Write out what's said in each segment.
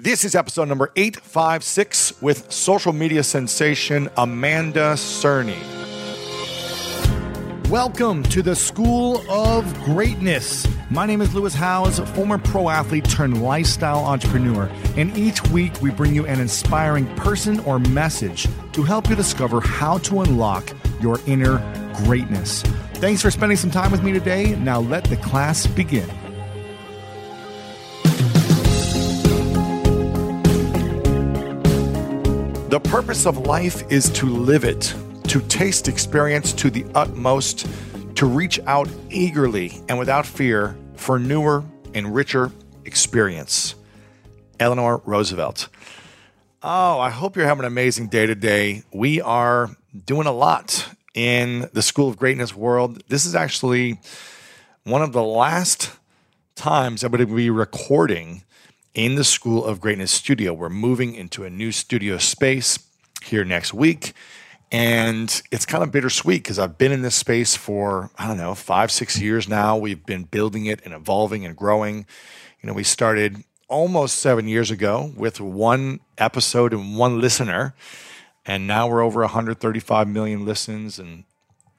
This is episode number 856 with social media sensation Amanda Cerny. Welcome to the School of Greatness. My name is Lewis Howes, former pro athlete turned lifestyle entrepreneur, and each week we bring you an inspiring person or message to help you discover how to unlock your inner greatness. Thanks for spending some time with me today. Now let the class begin. The purpose of life is to live it, to taste experience to the utmost, to reach out eagerly and without fear for newer and richer experience. Eleanor Roosevelt. Oh, I hope you're having an amazing day today. We are doing a lot in the School of Greatness world. This is actually one of the last times I'm going to be recording in the School of Greatness studio. We're moving into a new studio space here next week. And it's kind of bittersweet because I've been in this space for, I don't know, five, six years now. We've been building it and evolving and growing. You know, we started almost seven years ago with one episode and one listener. And now we're over 135 million listens and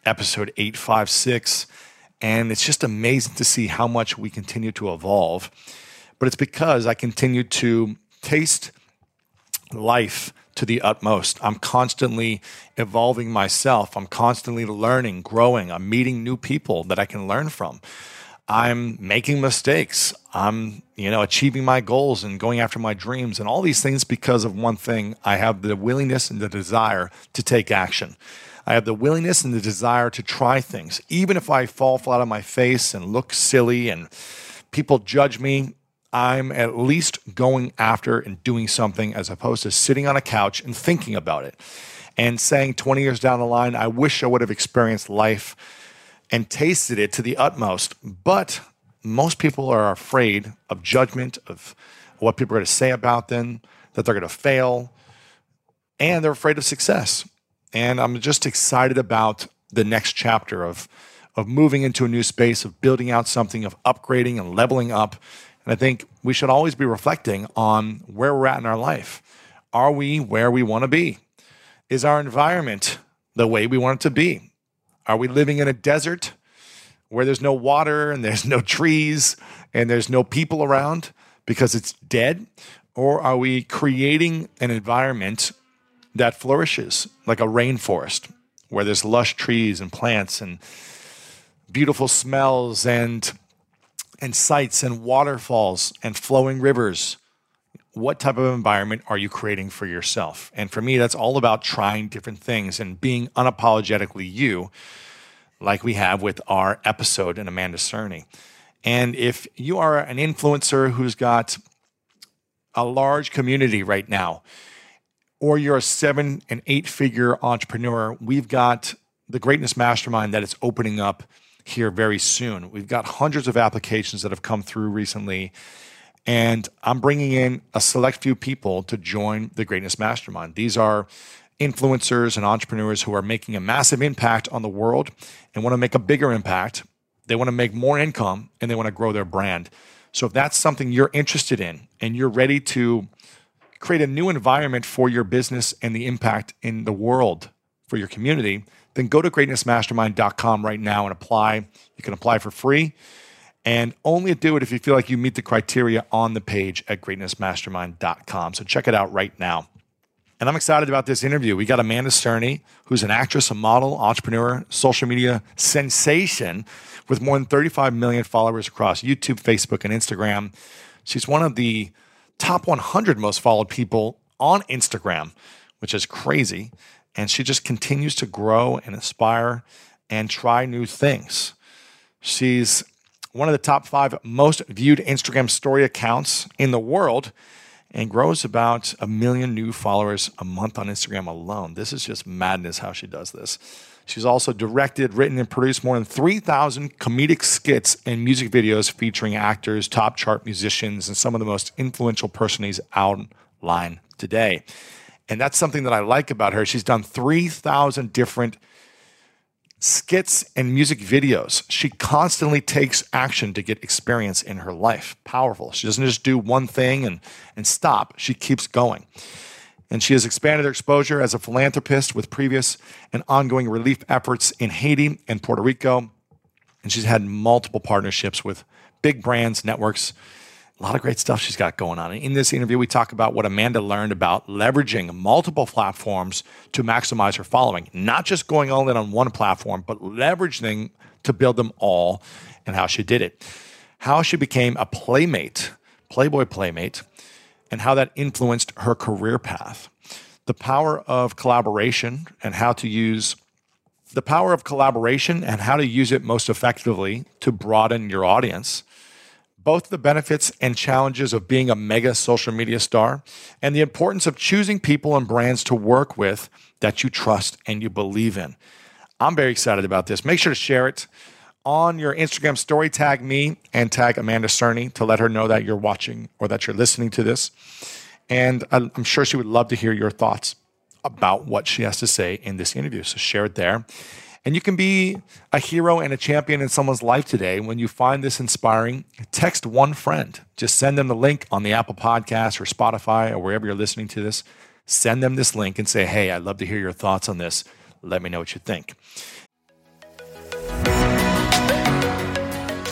episode 856. And it's just amazing to see how much we continue to evolve. But it's because I continue to taste life to the utmost. I'm constantly evolving myself. I'm constantly learning, growing. I'm meeting new people that I can learn from. I'm making mistakes. I'm, you know, achieving my goals and going after my dreams and all these things because of one thing. I have the willingness and the desire to take action. I have the willingness and the desire to try things. Even if I fall flat on my face and look silly and people judge me, I'm at least going after and doing something as opposed to sitting on a couch and thinking about it and saying 20 years down the line, I wish I would have experienced life and tasted it to the utmost. But most people are afraid of judgment, of what people are going to say about them, that they're going to fail, and they're afraid of success. And I'm just excited about the next chapter of, of moving into a new space, of building out something, of upgrading and leveling up and I think we should always be reflecting on where we're at in our life. Are we where we want to be? Is our environment the way we want it to be? Are we living in a desert where there's no water and there's no trees and there's no people around because it's dead? Or are we creating an environment that flourishes like a rainforest where there's lush trees and plants and beautiful smells and and sights and waterfalls and flowing rivers. What type of environment are you creating for yourself? And for me, that's all about trying different things and being unapologetically you, like we have with our episode in Amanda Cerny. And if you are an influencer who's got a large community right now, or you're a seven and eight figure entrepreneur, we've got the Greatness Mastermind that is opening up here very soon. We've got hundreds of applications that have come through recently. And I'm bringing in a select few people to join the Greatness Mastermind. These are influencers and entrepreneurs who are making a massive impact on the world and want to make a bigger impact. They want to make more income and they want to grow their brand. So, if that's something you're interested in and you're ready to create a new environment for your business and the impact in the world for your community, then go to greatnessmastermind.com right now and apply. You can apply for free and only do it if you feel like you meet the criteria on the page at greatnessmastermind.com. So check it out right now. And I'm excited about this interview. We got Amanda Cerny, who's an actress, a model, entrepreneur, social media sensation with more than 35 million followers across YouTube, Facebook, and Instagram. She's one of the top 100 most followed people on Instagram, which is crazy and she just continues to grow and inspire and try new things. She's one of the top five most viewed Instagram story accounts in the world and grows about a million new followers a month on Instagram alone. This is just madness how she does this. She's also directed, written, and produced more than 3,000 comedic skits and music videos featuring actors, top chart musicians, and some of the most influential personalities online today. And that's something that I like about her. She's done 3,000 different skits and music videos. She constantly takes action to get experience in her life. Powerful. She doesn't just do one thing and, and stop, she keeps going. And she has expanded her exposure as a philanthropist with previous and ongoing relief efforts in Haiti and Puerto Rico. And she's had multiple partnerships with big brands, networks, a lot of great stuff she's got going on. In this interview, we talk about what Amanda learned about leveraging multiple platforms to maximize her following, not just going all in on one platform, but leveraging to build them all and how she did it. How she became a playmate, Playboy playmate, and how that influenced her career path. The power of collaboration and how to use the power of collaboration and how to use it most effectively to broaden your audience both the benefits and challenges of being a mega social media star and the importance of choosing people and brands to work with that you trust and you believe in. I'm very excited about this. Make sure to share it on your Instagram story, tag me and tag Amanda Cerny to let her know that you're watching or that you're listening to this. And I'm sure she would love to hear your thoughts about what she has to say in this interview. So share it there. And you can be a hero and a champion in someone's life today. When you find this inspiring, text one friend. Just send them the link on the Apple Podcast or Spotify or wherever you're listening to this. Send them this link and say, hey, I'd love to hear your thoughts on this. Let me know what you think.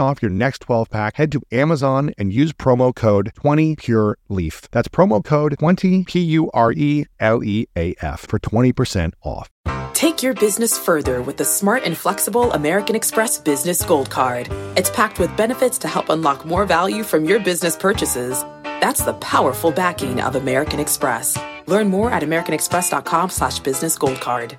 off your next 12 pack, head to Amazon and use promo code 20PureLeaf. That's promo code 20 P U R E L E A F for 20% off. Take your business further with the smart and flexible American Express Business Gold Card. It's packed with benefits to help unlock more value from your business purchases. That's the powerful backing of American Express. Learn more at americanexpress.com slash business gold card.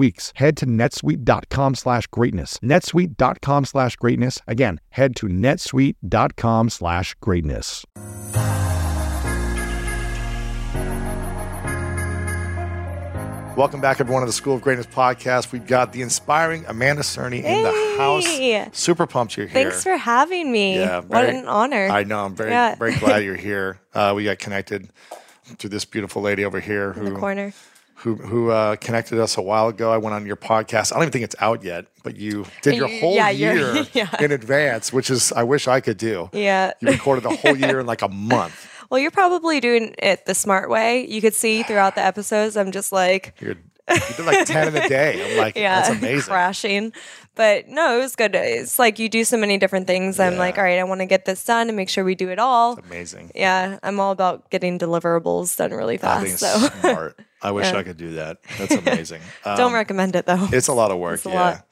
weeks. Head to netsuite.com slash greatness. netsuite.com slash greatness. Again, head to netsuite.com slash greatness. Welcome back, everyone, to the School of Greatness podcast. We've got the inspiring Amanda Cerny in the house. Super pumped you're here. Thanks for having me. Yeah, what an honor. I know. I'm very, Yeah. very glad you're here. Uh, we got connected through this beautiful lady over here in the corner. Who who uh, connected us a while ago. I went on your podcast. I don't even think it's out yet, but you did your whole yeah, year yeah. in advance, which is I wish I could do. Yeah. You recorded the whole year in like a month. Well, you're probably doing it the smart way. You could see throughout the episodes, I'm just like, You're, you did like ten in a day. I'm like, yeah, that's amazing. crashing. But no, it was good. It's like you do so many different things. I'm like, all right, I want to get this done and make sure we do it all. Amazing. Yeah, I'm all about getting deliverables done really fast. So smart. I wish I could do that. That's amazing. don't Um, recommend it though. It's a lot of work. It's yeah. lot.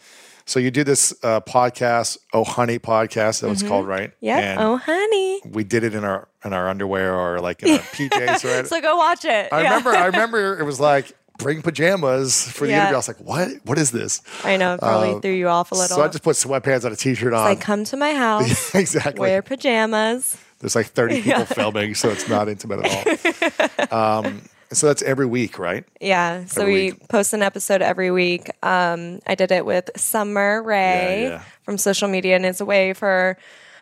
So you do this uh, podcast, Oh Honey podcast, that was called, right? Mm-hmm. yeah. Oh, honey. we did it in our in our underwear or like in our PJs, right? So go watch it. I Yeah. remember. I remember it was like bring pajamas for the Yeah. interview. I was like, what? What is this? I know it probably Uh, through you off a little. So I just put sweatpants on a t-shirt on. like come to my house, exactly. wear pajamas. There's like 30 people filming, so it's not intimate at all. Um, So that's every week, right? Yeah. So Every we week. post an episode every week. Um, I did it with Summer Ray Yeah, yeah. from social media, and it's a way for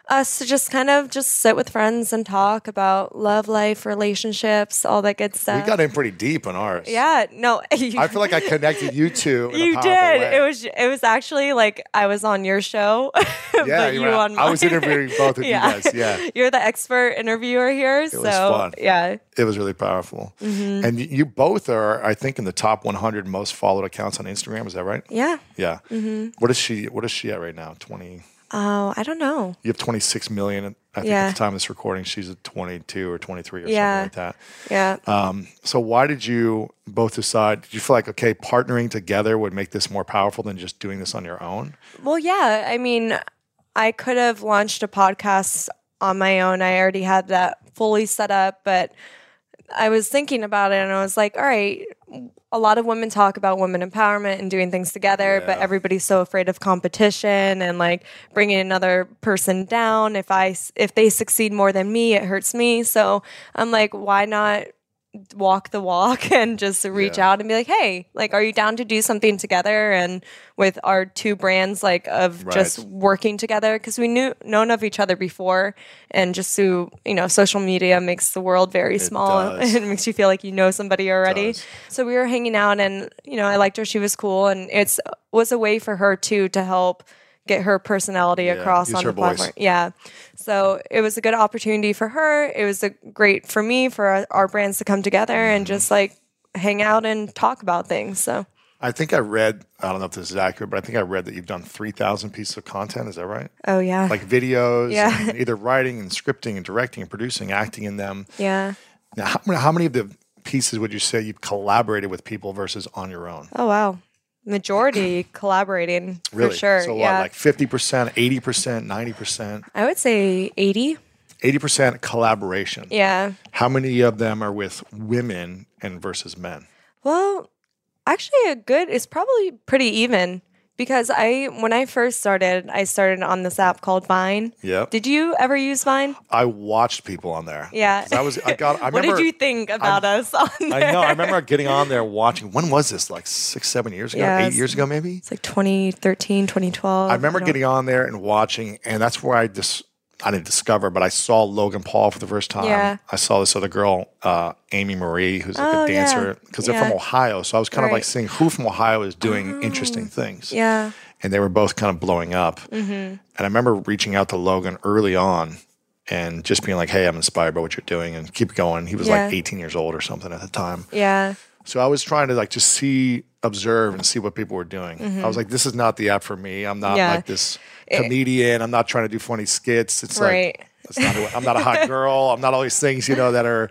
us to just kind of just sit with friends and talk about love, life, relationships, all that good stuff. We got in pretty deep on ours. yeah. No. I feel like I connected you two. In you did. way. It was. It was actually like I was on your show. Yeah, but you you on. I was interviewing both of you guys, yeah. You're the expert interviewer here. so was fun. yeah. It was really powerful. Mm-hmm. And you both are, I think, in the top 100 most followed accounts on Instagram. Is that right? Yeah. Yeah. Mm-hmm. What is she? What is she at right now? 20. Oh, I don't know. You have 26 million. I think Yeah. at the time of this recording, she's at 22 or 23 or Yeah. something like that. Yeah. Um, so why did you both decide? Did you feel like okay, partnering together would make this more powerful than just doing this on your own? Well, yeah. I mean, I could have launched a podcast on my own. I already had that fully set up, but I was thinking about it and I was like, all right, a lot of women talk about women empowerment and doing things together, but everybody's so afraid of competition and like bringing another person down. If I if they succeed more than me, it hurts me. So I'm like, why not walk the walk and just reach Yeah. out and be like, hey, like, are you down to do something together? And with our two brands, like, of just working together, because we knew known of each other before, and just through you know, social media makes the world very small. does. It makes you feel like you know somebody already. So we were hanging out, and you know, I liked her. She was cool, and it's was a way for her too to help get her personality across on the platform. voice. Yeah. So it was a good opportunity for her. It was a great for me for our, our brands to come together Mm-hmm. and just like hang out and talk about things. So I think I read. I don't know if this is accurate, but I think I read that you've done 3,000 pieces of content. Is that right? oh yeah. Like videos, Yeah. and either writing and scripting and directing and producing, acting in them. yeah. Now, how, how many of the pieces would you say you've collaborated with people versus on your own? Oh wow. Majority collaborating Really? for sure. So yeah. what, like 50%, 80%, 90%? I would say 80. 80% collaboration. Yeah. How many of them are with women and versus men? Well, actually, a good is probably pretty even because I when I first started, I started on this app called Vine. Yeah. Did you ever use Vine? I watched people on there. Yeah. I was. I got. I what remember. did you think about us on there? I know. I remember getting on there watching. When was this? Like six, seven years ago? Yeah, Eight years ago, maybe. It's like 2013, 2012. I remember don't- getting on there and watching, and that's where I just. I didn't discover, but I saw Logan Paul for the first time. Yeah. I saw this other girl, uh, Amy Marie, who's like Oh, a dancer, because they're from Ohio. So I was kind of like seeing who from Ohio is doing interesting things. Yeah. and they were both kind of blowing up. Mm-hmm. And I remember reaching out to Logan early on and just being like, "Hey, I'm inspired by what you're doing," and keep going. He was like 18 years old or something at the time, Yeah. so I was trying to like just see, observe, and see what people were doing. I was like, "This is not the app for me. I'm not Mm-hmm. Yeah. like this comedian. I'm not trying to do funny skits. It's Right. like it's not. who- I'm not a hot girl. I'm not all these things, you know, that are."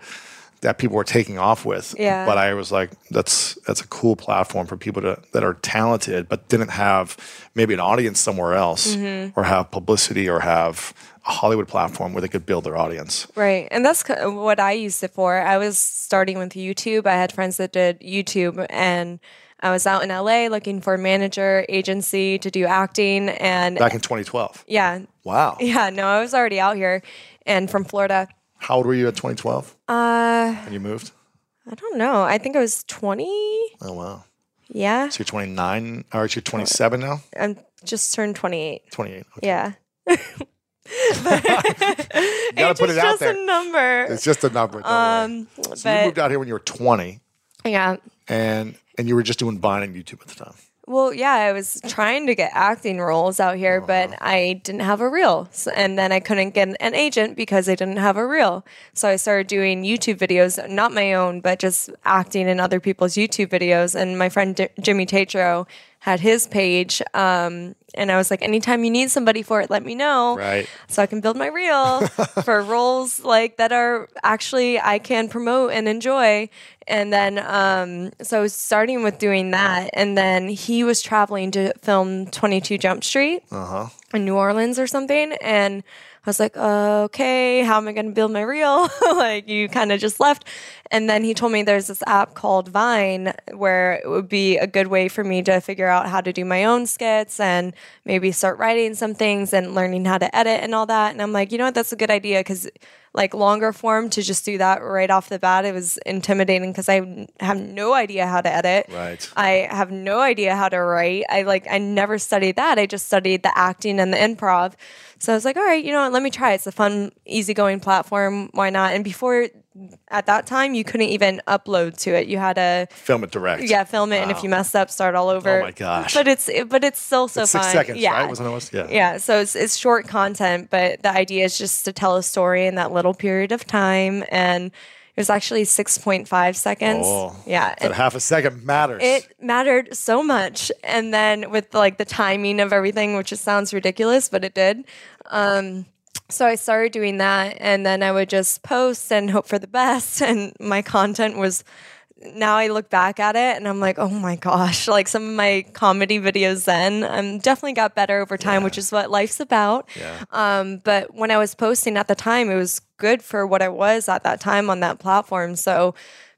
That people were taking off with, Yeah. but I was like, "That's that's a cool platform for people to that are talented, but didn't have maybe an audience somewhere else, Mm-hmm. or have publicity, or have a Hollywood platform where they could build their audience." Right. And that's what I used it for. I was starting with YouTube. I had friends that did YouTube and I was out in LA looking for a manager agency to do acting and Back in 2012. yeah. Wow. Yeah, no, I was already out here and from Florida. How old were you at 2012 Uh, when you moved? I don't know. I think I was 20. Oh wow. Yeah. So you're 29, or you're 27 now? I'm just turned 28. 28. Okay. Yeah. You gotta put it out there. It's just a number. It's just a number. um, so you moved out here when you were 20, yeah. and and you were just doing Vine and YouTube at the time. Well, yeah, I was trying to get acting roles out here, uh-huh. but I didn't have a reel. So, and then I couldn't get an agent because I didn't have a reel. So I started doing YouTube videos, not my own, but just acting in other people's YouTube videos. And my friend D- Jimmy Tatro had his page. Um, and I was like, anytime you need somebody for it, let me know. Right. So I can build my reel for roles like that are actually I can promote and enjoy. And then, um, so I was starting with doing that. And then he was traveling to film 22 Jump Street Uh huh. in New Orleans or something. And was like, uh, okay, how am I going to build my reel? like, you kind of just left. And then he told me there's this app called Vine where it would be a good way for me to figure out how to do my own skits and maybe start writing some things and learning how to edit and all that. And I'm like, you know what? That's a good idea because like longer form to just do that right off the bat, it was intimidating because I have no idea how to edit. Right. I have no idea how to write. I like I never studied that. I just studied the acting and the improv. So I was like, all right, you know what, let me try. It's a fun, easygoing platform. Why not? And before at that time you couldn't even upload to it. You had to Film it direct. yeah, film it and if you messed up, start all over. Oh my gosh. But it's but it's still so It's fun. six seconds, yeah. right? Wasn't it? Was- Yeah. Yeah, so it's it's short content, but the idea is just to tell a story in that little period of time, and it was actually six point five seconds. Oh, yeah, That and half a second matters. it mattered so much. And then with like the timing of everything, which just sounds ridiculous, but it did. Um, so I started doing that, and then I would just post and hope for the best. And my content was now I look back at it and I'm like, oh my gosh, like some of my comedy videos then um, definitely got better over time, which is what life's about. Yeah. Um, but when I was posting at the time, it was good for what I was at that time on that platform. So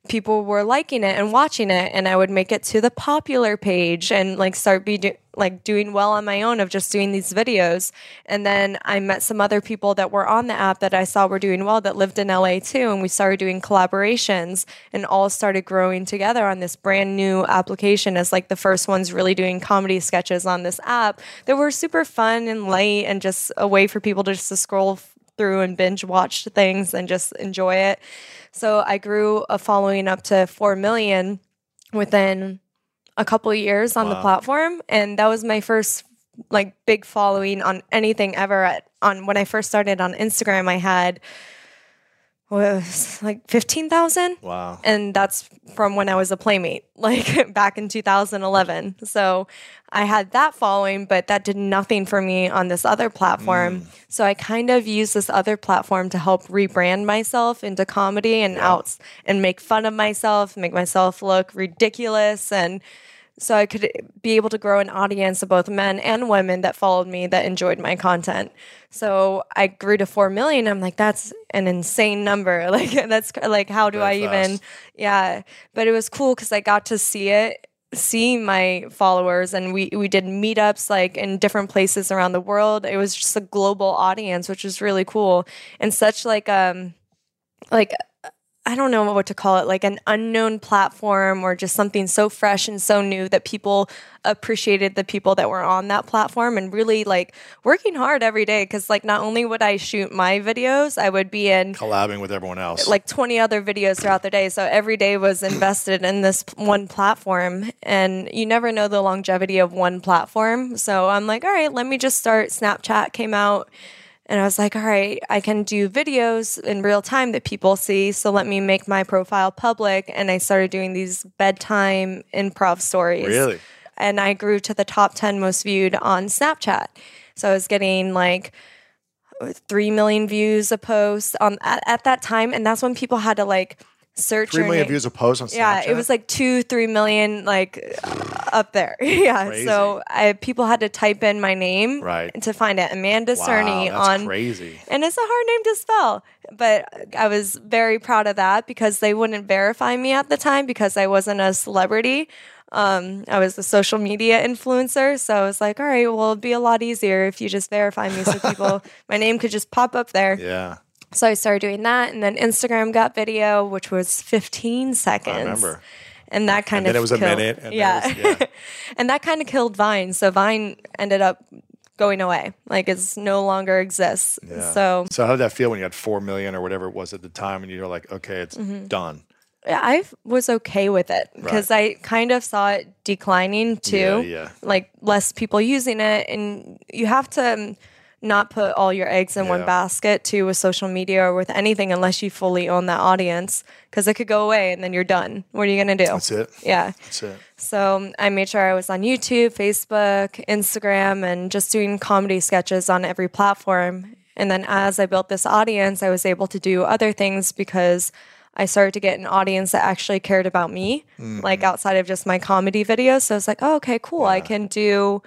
people were liking it and watching it, and I would make it to the popular page and like start be do- like doing well on my own of just doing these videos. And then I met some other people that were on the app that I saw were doing well that lived in LA too, and we started doing collaborations and all started growing together on this brand new application as like the first ones really doing comedy sketches on this app that were super fun and light and just a way for people to just to scroll through and binge watch things and just enjoy it. So I grew a following up to 4 million within a couple of years on the platform and that was my first like big following on anything ever at, on when I first started on Instagram I had was like 15,000 wow. and that's from when I was a playmate, like back in 2011. So I had that following, but that did nothing for me on this other platform. Mm. So I kind of used this other platform to help rebrand myself into comedy and outs and make fun of myself, make myself look ridiculous and so I could be able to grow an audience of both men and women that followed me that enjoyed my content. So I grew to 4 million. I'm like, that's an insane number. Like, that's like, how do Very I even, yeah. But it was cool because I got to see it, see my followers, and we, we did meetups like in different places around the world. It was just a global audience, which was really cool. And such like, um, like, I don't know what to call it, like an unknown platform or just something so fresh and so new that people appreciated the people that were on that platform and really like working hard every day. Cause like not only would I shoot my videos, I would be in Collabing with everyone else. like 20 other videos throughout the day. So every day was invested in this one platform. And you never know the longevity of one platform. So I'm like, all right, let me just start. Snapchat came out. And I was like, all right, I can do videos in real time that people see. So let me make my profile public. And I started doing these bedtime improv stories. Really? And I grew to the top 10 most viewed on Snapchat. So I was getting like 3 million views a post um, on at, at that time. And that's when people had to like search Three million name. views a post on Snapchat. Yeah, it was like two, three million, like uh, up there. yeah. Crazy. So I, people had to type in my name Right. to find it. Amanda wow, Cerny that's on crazy. and it's a hard name to spell. But I was very proud of that because they wouldn't verify me at the time because I wasn't a celebrity. Um, I was a social media influencer. So I was like, all right, well, it'd be a lot easier if you just verify me so people, my name could just pop up there. Yeah, So I started doing that. And then Instagram got video, which was 15 seconds. I remember. And that kind And of then it was a killed- minute, and yeah, was- yeah. and that kind of killed Vine. So Vine ended up going away, like it's no longer exists. Yeah. So so how did that feel when you had four million or whatever it was at the time, and you're like, okay, it's Mm-hmm. done. I was okay with it because I kind of saw it declining too. Yeah, yeah. Like less people using it, and you have to um, not put all your eggs in one basket too with social media or with anything unless you fully own that audience because it could go away and then you're done. What are you gonna do? That's it. Yeah. That's it. So I made sure I was on YouTube, Facebook, Instagram, and just doing comedy sketches on every platform. And then as I built this audience, I was able to do other things because I started to get an audience that actually cared about me, like mm-hmm. outside of just my comedy videos. So I was like, oh, okay, cool. I can do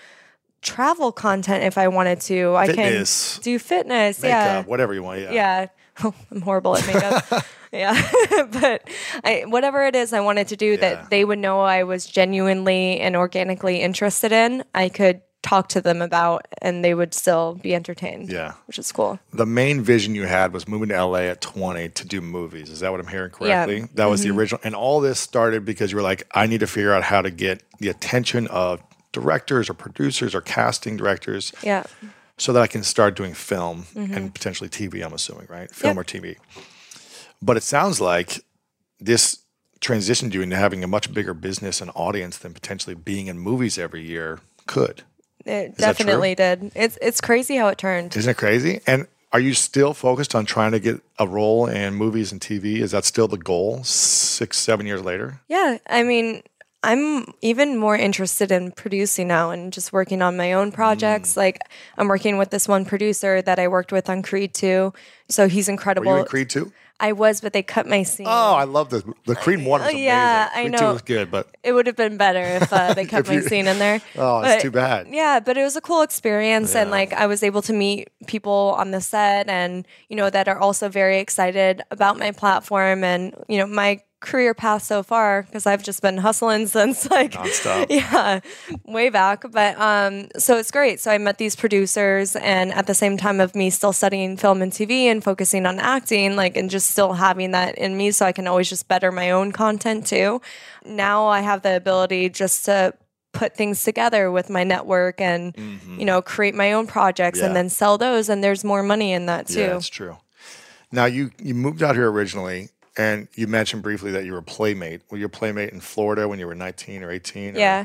travel content if I wanted to. I can do fitness. Makeup, yeah. whatever you want. Yeah. Yeah. Oh, I'm horrible at makeup. yeah. but I, whatever it is I wanted to do Yeah. that they would know I was genuinely and organically interested in, I could talk to them about and they would still be entertained. Yeah. Which is cool. The main vision you had was moving to LA at 20 to do movies. Is that what I'm hearing Yeah. correctly? That was the mm-hmm. original. And all this started because you were like, I need to figure out how to get the attention of directors or producers or casting directors Yeah. so that I can start doing film mm-hmm. and potentially TV, I'm assuming, right? Film Yep. or TV. But it sounds like this transitioned you into having a much bigger business and audience than potentially being in movies every year could. It definitely did. It's it's crazy how it turned. Isn't it crazy? And are you still focused on trying to get a role in movies and TV? Is that still the goal six, seven years later? Yeah, I mean, I'm even more interested in producing now and just working on my own Mm. projects. Like, I'm working with this one producer that I worked with on Creed 2. So he's incredible. Were you in Creed 2? I was, but they cut my scene. Oh, I love the the Creed 1 was Oh, amazing. yeah, I Creed 2 was good, but it would have been better if uh, they cut If my you- scene in there. oh, it's too bad. Yeah, but it was a cool experience, and like I was able to meet people on the set, and you know that are also very excited about my platform and you know my career path so far because I've just been hustling since like Nonstop. yeah, way back. But um, so it's great. So I met these producers, and at the same time of me still studying film and TV and focusing on acting, like, and just still having that in me, so I can always just better my own content too. Now I have the ability just to put things together with my network and you know create my own projects Mm-hmm. Yeah. and then sell those and there's more money in that too Yeah, that's true. Now you you moved out here originally, and you mentioned briefly that you were a playmate. Were you a playmate in Florida when you were 19 or 18? or- yeah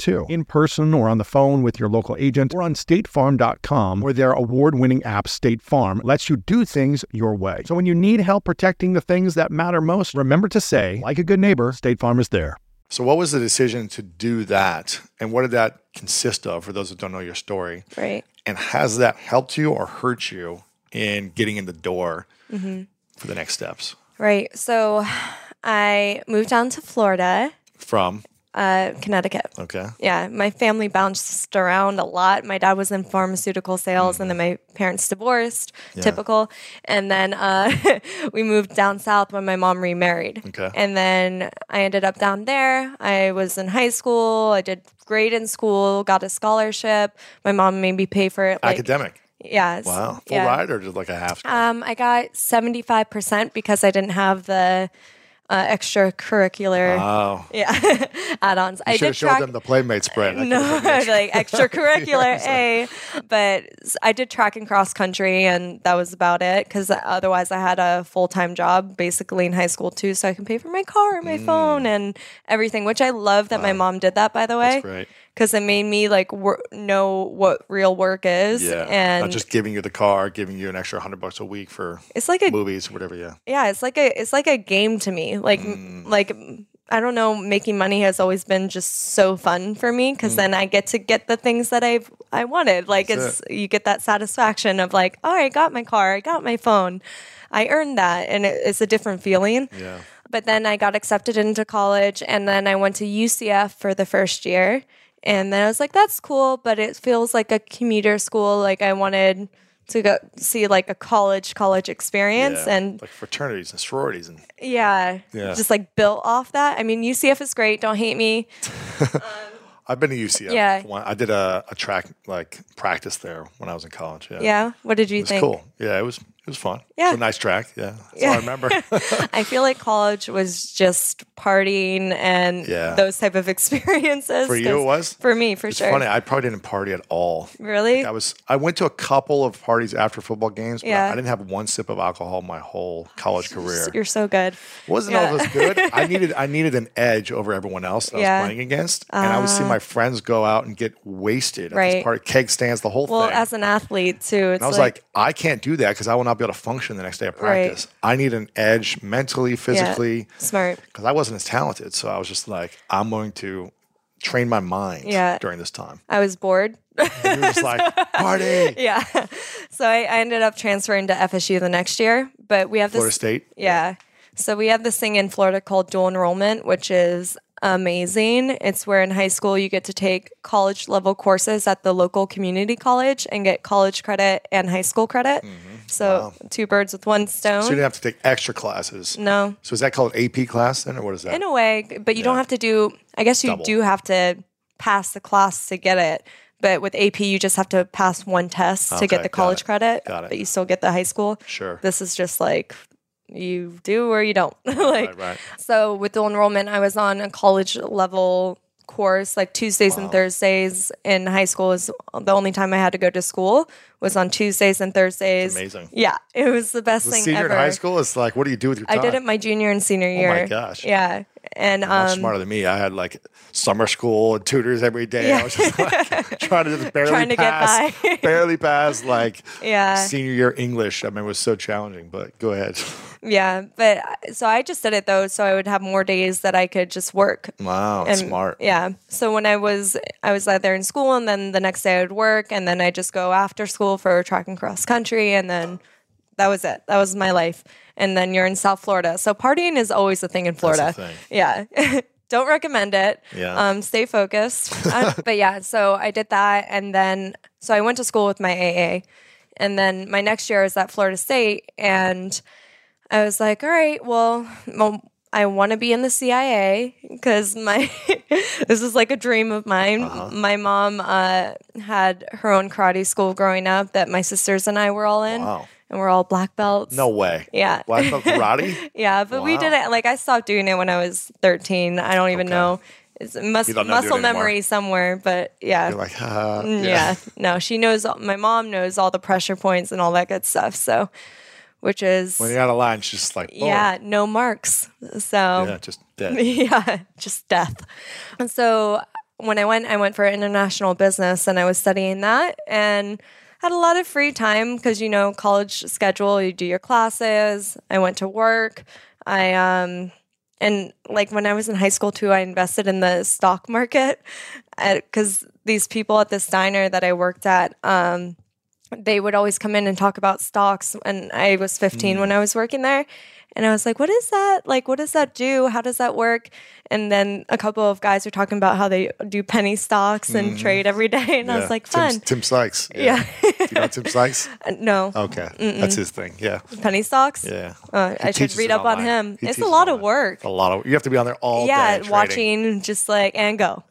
too. In person or on the phone with your local agent or on statefarm.com where their award-winning app State Farm lets you do things your way. So when you need help protecting the things that matter most, remember to say, like a good neighbor, State Farm is there. So, what was the decision to do that? And what did that consist of for those that don't know your story? right And has that helped you or hurt you in getting in the door Mm-hmm. for the next steps? right so I moved down to Florida From, uh Connecticut okay. yeah, my family bounced around a lot. My dad was in pharmaceutical sales, and then my parents divorced. Typical. And then uh, we moved down south when my mom remarried. Okay. And then I ended up down there. I was in high school. I did great in school. Got a scholarship. My mom made me pay for it. Like, Academic. Yes. Wow. Full yeah. ride or just like a half? Um, I got seventy five percent because I didn't have the uh, extracurricular Oh, yeah add-ons. I should did have showed track. them the Playmate spread. I no, like extracurricular A, but I did track and cross country, and that was about it. Because otherwise, I had a full time job basically in high school too, so I can pay for my car, and my phone, and everything. Which I love that my mom did that. By the way, Mm. Because it made me like wor- know what real work is, Yeah, and not just giving you the car, giving you an extra hundred bucks a week for it's like a movies, whatever. Yeah, yeah it's like a it's like a game to me like Mm. like i don't know making money has always been just so fun for me Mm. because then i get to get the things that i've i wanted like That's it's you get that satisfaction of like oh i got my car i got my phone i earned that and it, it's a different feeling yeah. but then I got accepted into college and then I went to UCF for the first year. And then I was like, that's cool, but it feels like a commuter school. Like I wanted to go see like a college college experience yeah. and like fraternities and sororities and yeah, Yeah. just like built off that. I mean, UCF is great. Don't hate me. I've been to UCF. Yeah. I did a, a track like practice there when I was in college. Yeah, Yeah. What did you it was think? cool. Yeah, it was it was fun. Yeah. it was a nice track. Yeah, that's Yeah. all I remember. I feel like college was just partying and Yeah. those type of experiences. For you, it was? For me, for it's sure. funny. I probably didn't party at all. Really? I was. I went to a couple of parties after football games, but Yeah. I didn't have one sip of alcohol my whole oh, college career. You're so good. wasn't Yeah. all this good. I needed I needed an edge over everyone else that I was playing against, and I would see ah. my friends go out and get wasted at Right. this party, keg stands, the whole Well, thing. Well, as an athlete too, it's and I was like, I can't do that because I will not be able to function the next day of Right. practice. I need an edge mentally, physically, smart. because I wasn't as talented. So I was just like, I'm going to train my mind Yeah. during this time. I was bored. And were just like, party. yeah. So I, I ended up transferring to FSU the next year, but we have this. Florida State. Yeah. So we have this thing in Florida called dual enrollment, which is amazing. It's where in high school you get to take college level courses at the local community college and get college credit and high school credit. Mm-hmm. So two birds with one stone. So you didn't have to take extra classes. no. So is that called AP class then, or what is that? In a way, but you don't have to do. I guess you Double. do have to pass the class to get it. But with AP, you just have to pass one test to get the got college it. credit. Got it. But you still get the high school. Sure. This is just like you do or you don't. like right, right. so with dual enrollment, I was on a college level course like Tuesdays and Thursdays in high school is the only time I had to go to school was on Tuesdays and Thursdays. amazing. Yeah, it was the best The thing senior ever. in high school is like, what do you do with your I did it my junior and senior year. Oh my gosh. Yeah. And much um smarter than me. I had like summer school and tutors every day. Yeah. I was just like trying to just barely Trying to get by. barely pass like Yeah. senior year English. I mean, it was so challenging. But go ahead. Yeah, but so I just did it though, so I would have more days that I could just work. Wow, And smart. Yeah. So when I was I was either in school and then the next day I would work and then I just go after school for track and cross country and then that was it. That was my life. And then you're in South Florida. So partying is always a thing in Florida. thing. Yeah. Don't recommend it. Yeah. Um, stay focused. Uh, but yeah, so I did that and then so I went to school with my AA. And then my next year I was at Florida State and I was like, all right, well, well I want to be in the CIA because my this is like a dream of mine. Uh-huh. My mom uh, had her own karate school growing up that my sisters and I were all in, Wow. And we're all black belts. No way. Yeah. Black belt karate. Yeah, but we did it. Like I stopped doing it when I was 13. I don't even Okay. know. It's mus- You know how to do muscle it memory somewhere, but yeah. You're like, ah, Mm, yeah. No, she knows. My mom knows all the pressure points and all that good stuff. So, which is When you're out of line, she's just like, yeah, no marks. So yeah, just death. yeah, just death. And so when I went, I went for international business and I was studying that and had a lot of free time because you know college schedule, you do your classes. I went to work. I um and like when I was in high school too, I invested in the stock market because these people at this diner that I worked at, um, they would always come in and talk about stocks. And I was 15 when I was working there. And I was like, what is that? Like, what does that do? How does that work? And then a couple of guys were talking about how they do penny stocks and trade every day. And I was like, fun. Tim Sykes. Yeah. you know Tim Sykes? Uh, no, Okay. That's his thing. Yeah. penny stocks? Yeah. Uh, I should read up on him. He it's a lot of work. A lot of, you have to be on there all yeah, day. trading. watching just like and go.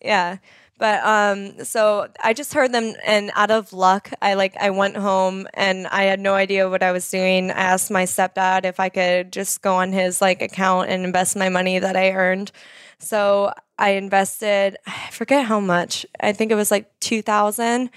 Yeah. But um, so I just heard them, and out of luck, I like I went home and I had no idea what I was doing. I asked my stepdad if I could just go on his like account and invest my money that I earned. So I invested, I forget how much. I think it was like two thousand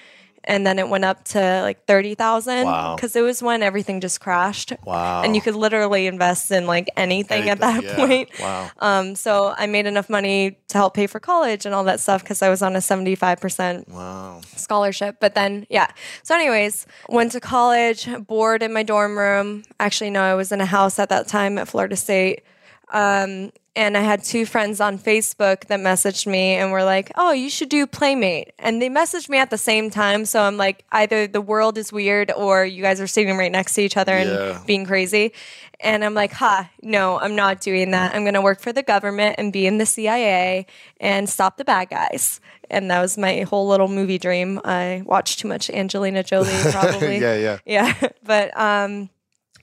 and then it went up to like 30,000 Wow. because it was when everything just crashed. Wow. And you could literally invest in like anything, at that yeah. point. Wow. Um, so I made enough money to help pay for college and all that stuff because I was on a 75% Wow. scholarship. But then, yeah. So, anyways, went to college, bored in my dorm room. Actually, no, I was in a house at that time at Florida State. Um, and I had two friends on Facebook that messaged me and were like, "Oh, you should do Playmate." And they messaged me at the same time, so I'm like, either the world is weird or you guys are sitting right next to each other and Yeah. being crazy. And I'm like, "Ha, no, I'm not doing that. I'm going to work for the government and be in the CIA and stop the bad guys." And that was my whole little movie dream. I watched too much Angelina Jolie, probably. Yeah, yeah. Yeah. But um,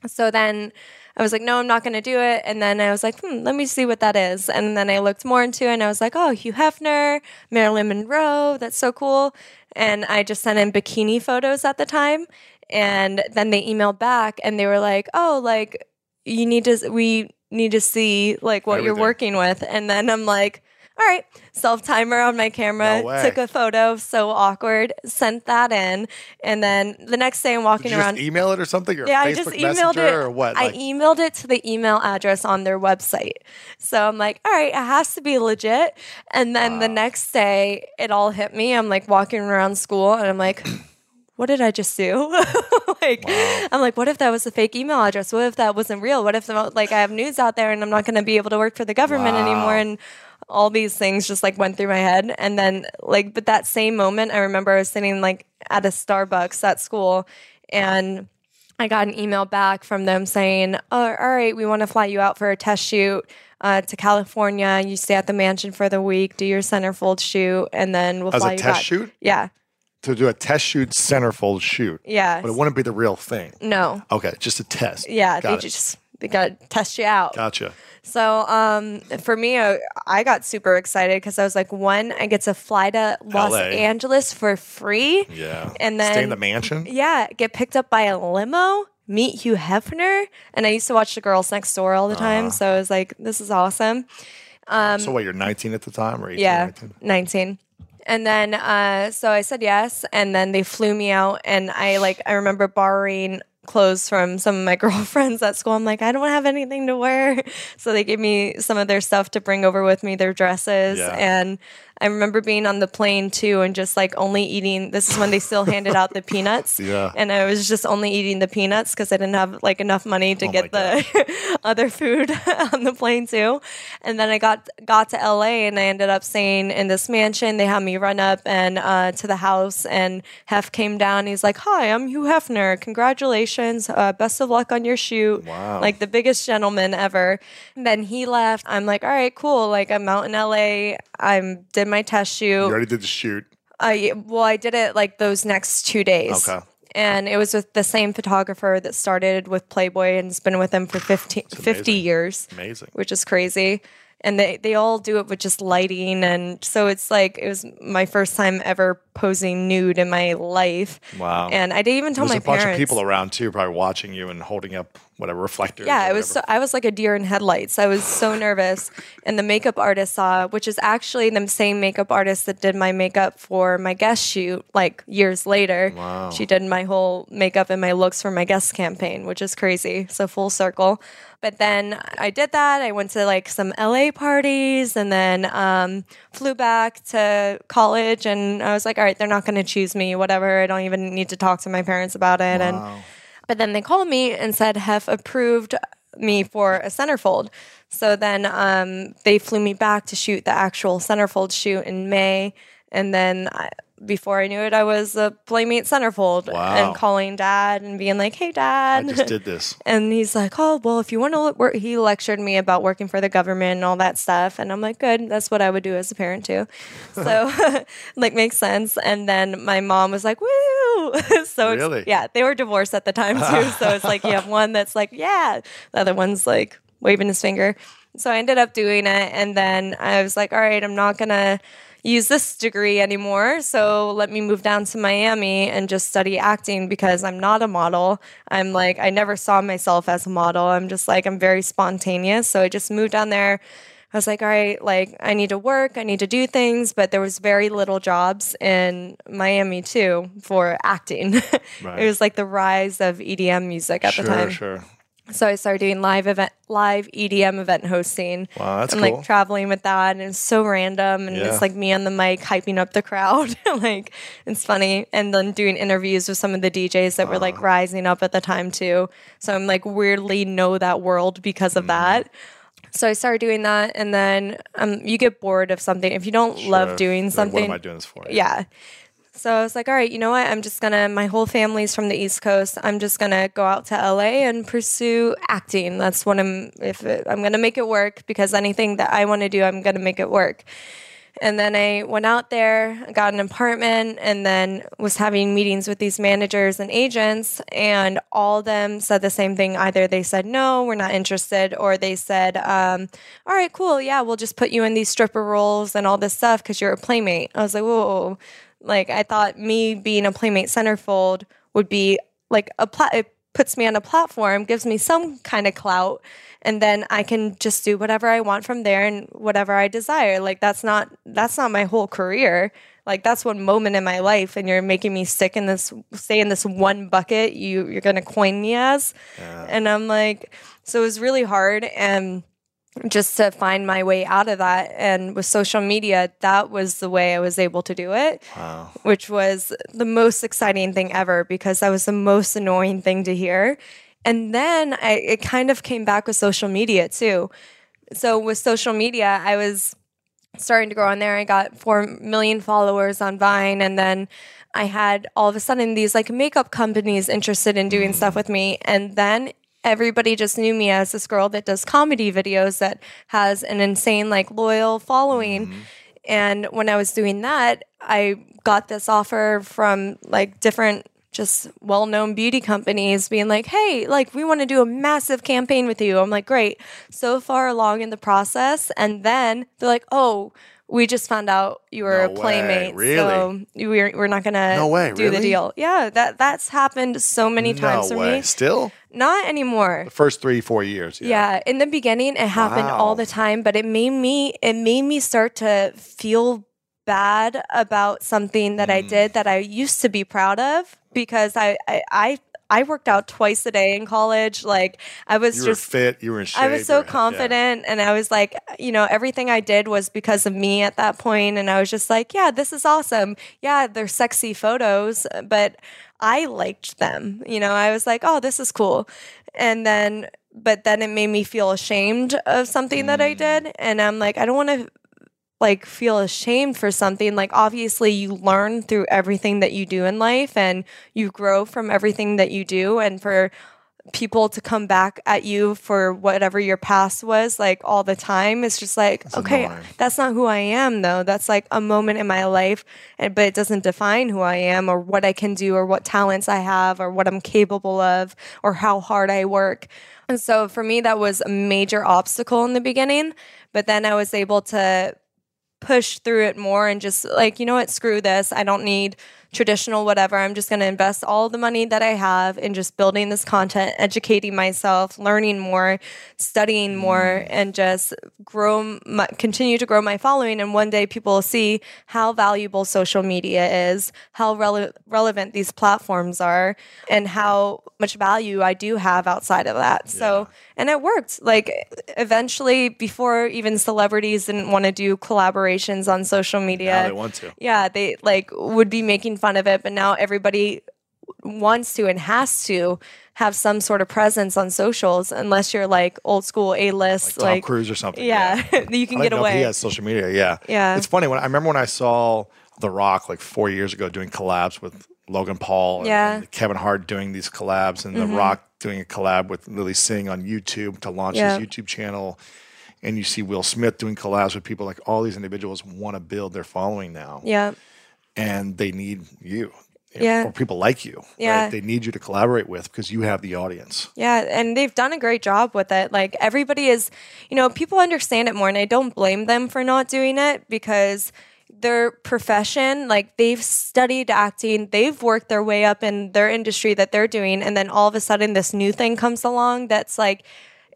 so then I was like, no, I'm not going to do it. And then I was like, hmm, let me see what that is. And then I looked more into it and I was like, oh, Hugh Hefner, Marilyn Monroe, that's so cool. And I just sent in bikini photos at the time. And then they emailed back and they were like, oh, like, you need to, we need to see like what you're working with. And then I'm like, all right, self timer on my camera, No took a photo, so awkward, sent that in. And then the next day I'm walking Did you around. just email it or something? Or Yeah, Facebook I just emailed it. or what? I Like, emailed it to the email address on their website. So I'm like, all right, it has to be legit. And then the next day, it all hit me. I'm like walking around school and I'm like, what did I just do? like, I'm like, what if that was a fake email address? What if that wasn't real? What if like I have news out there and I'm not going to be able to work for the government Wow. anymore? And all these things just like went through my head. And then like, but that same moment, I remember I was sitting like at a Starbucks at school and I got an email back from them saying, "Oh, all right, we want to fly you out for a test shoot uh, to California. You stay at the mansion for the week, do your centerfold shoot, and then we'll As a fly you test back." shoot? Yeah, to do a test shoot, centerfold shoot. yeah. But it wouldn't be the real thing. no, Okay, just a test. yeah. Got they it. just they got to test you out. Gotcha. So um, for me, uh, I got super excited because I was like, one, I get to fly to Los LA. Angeles for free. Yeah. And then Stay in the mansion? Yeah, get picked up by a limo, meet Hugh Hefner. And I used to watch The Girls Next Door all the Uh-huh. time. So I was like, this is awesome. so what, you're 19 at the time or 18? Um, Yeah, 19? 19. And then, uh, so I said yes. And then they flew me out. And I like, I remember borrowing clothes from some of my girlfriends at school. I'm like, I don't have anything to wear. So they gave me some of their stuff to bring over with me, their dresses. Yeah. And I remember being on the plane too and just like only eating. This is when they still handed out the peanuts. Yeah. And I was just only eating the peanuts because I didn't have like enough money to Oh get the other food on the plane too. And then I got got to LA and I ended up staying in this mansion. They had me run up and uh, to the house and Hef came down. He's like, "Hi, I'm Hugh Hefner. Congratulations. Uh, best of luck on your shoot." Wow. Like the biggest gentleman ever. And then he left. I'm like, "All right, cool. Like I'm out in LA. I'm did my test shoot. You already did the shoot. I well, I did it like those next two days. Okay. And it was with the same photographer that started with Playboy and has been with them for 15, 50 years, Amazing. which is crazy. And they, they all do it with just lighting. And so it's like, it was my first time ever posing nude in my life. Wow. And I didn't even tell There's my a bunch parents. of people around too, probably watching you and holding up whatever reflectors. Yeah, it was. So. I was like a deer in headlights. I was so nervous, and the makeup artist saw, which is actually the same makeup artist that did my makeup for my Guess shoot, like years later. Wow. She did my whole makeup and my looks for my Guess campaign, which is crazy. So full circle. But then I did that. I went to like some LA parties, and then um, flew back to college. And I was like, all right, they're not going to choose me. Whatever. I don't even need to talk to my parents about it. And but then they called me and said Hef approved me for a centerfold. So then um, they flew me back to shoot the actual centerfold shoot in May. And then I, before I knew it, I was a Playmate centerfold Wow. and calling dad and being like, hey, dad, I just did this. And he's like, oh, well, if you want to work, he lectured me about working for the government and all that stuff. And I'm like, good, that's what I would do as a parent too. So, like, makes sense. And then my mom was like, woo. so, it's- Really? yeah, they were divorced at the time too. So it's like, you have one that's like, yeah, the other one's like waving his finger. So I ended up doing it. And then I was like, all right, I'm not going to use this degree anymore. So let me move down to Miami and just study acting because I'm not a model. I'm like, I never saw myself as a model. I'm just like, I'm very spontaneous. So I just moved down there. I was like, all right, like I need to work, I need to do things, but there was very little jobs in Miami too for acting. Right. it was like the rise of EDM music at sure, the time. sure. So I started doing live event, live EDM event hosting. Wow, that's and cool. like traveling with that, and it's so random, and Yeah. it's like me on the mic hyping up the crowd. like it's funny, and then doing interviews with some of the DJs that were like rising up at the time too. So I'm like weirdly know that world because of Mm-hmm. that. So I started doing that, and then um, you get bored of something if you don't love Sure. doing Like, something. what am I doing this for? Yeah. So I was like, all right, you know what? I'm just gonna. My whole family's from the East Coast. I'm just gonna go out to LA and pursue acting. That's what I'm. If it, I'm gonna make it work because anything that I want to do, I'm gonna make it work. And then I went out there, got an apartment, and then was having meetings with these managers and agents, and all of them said the same thing. Either they said no, we're not interested, or they said, um, "All right, cool, yeah, we'll just put you in these stripper roles and all this stuff because you're a playmate." I was like, "Whoa!" Like I thought me being a playmate centerfold would be like a pla- it puts me on a platform, gives me some kind of clout, and then I can just do whatever I want from there and whatever I desire. Like that's not that's not my whole career. Like that's one moment in my life, and you're making me stick in this, stay in this one bucket. You you're gonna coin me as, and I'm like, so it was really hard and just to find my way out of that. And with social media, that was the way I was able to do it, Wow. which was the most exciting thing ever because that was the most annoying thing to hear. And then I, it kind of came back with social media too. So with social media, I was starting to grow on there. I got 4 million followers on Vine. And then I had all of a sudden these like makeup companies interested in doing mm-hmm. stuff with me. And then everybody just knew me as this girl that does comedy videos that has an insane, like, loyal following. Mm-hmm. And when I was doing that, I got this offer from like different just well-known beauty companies being like, "Hey, like we want to do a massive campaign with you." I'm like, "Great." So far along in the process, and then they're like, "Oh, we just found out you were No a playmate, way. so we're we're not gonna No way, do the deal." Yeah, that that's happened so many times no for way. me. Still, Not anymore. the first three, four years. Yeah. Yeah, in the beginning it happened Wow. all the time, but it made me it made me start to feel bad about something that I Mm. did that I used to be proud of because I I I, I worked out twice a day in college. Like I was You were just fit. You were in shape. I was so were- yeah. confident and I was like, you know, everything I did was because of me at that point and I was just like, yeah, this is awesome. Yeah, they're sexy photos, but I liked them. You know, I was like, oh, this is cool. And then but then it made me feel ashamed of something that Mm. I did and I'm like, I don't want to like feel ashamed for something like obviously you learn through everything that you do in life and you grow from everything that you do and for people to come back at you for whatever your past was like all the time it's just like okay annoying. that's not who i am though that's like a moment in my life and but it doesn't define who i am or what i can do or what talents i have or what i'm capable of or how hard i work and so for me that was a major obstacle in the beginning but then i was able to push through it more and just like you know what screw this. I don't need traditional whatever. I'm just going to invest all the money that i have in just building this content educating myself learning more studying mm. more and just grow my, continue to grow my following. And one day people will see how valuable social media is how rele- relevant these platforms are and how much value i do have outside of that. So and it worked like eventually before even celebrities didn't want to do collaborations on social media Now they want to. yeah they like would be making fun of it but now everybody wants to and has to have some sort of presence on socials unless you're like old school a-list Tom like, Cruise or something. yeah you can get don't know if away He has social media. Yeah. Yeah. It's funny when I remember when I saw The Rock like four years ago doing collabs with Logan Paul. Yeah. Mm-hmm. and Kevin Hart doing these collabs and The Rock doing a collab with Lilly Singh on YouTube to launch Yeah. his YouTube channel. And you see Will Smith doing collabs with people like all these individuals want to build their following now. yeah And they need you. Yeah. Or people like you. Yeah. Right? They need you to collaborate with because you have the audience. Yeah, and they've done a great job with it. Like everybody is, you know, people understand it more, and I don't blame them for not doing it because their profession, like they've studied acting, they've worked their way up in their industry that they're doing, and then all of a sudden this new thing comes along that's like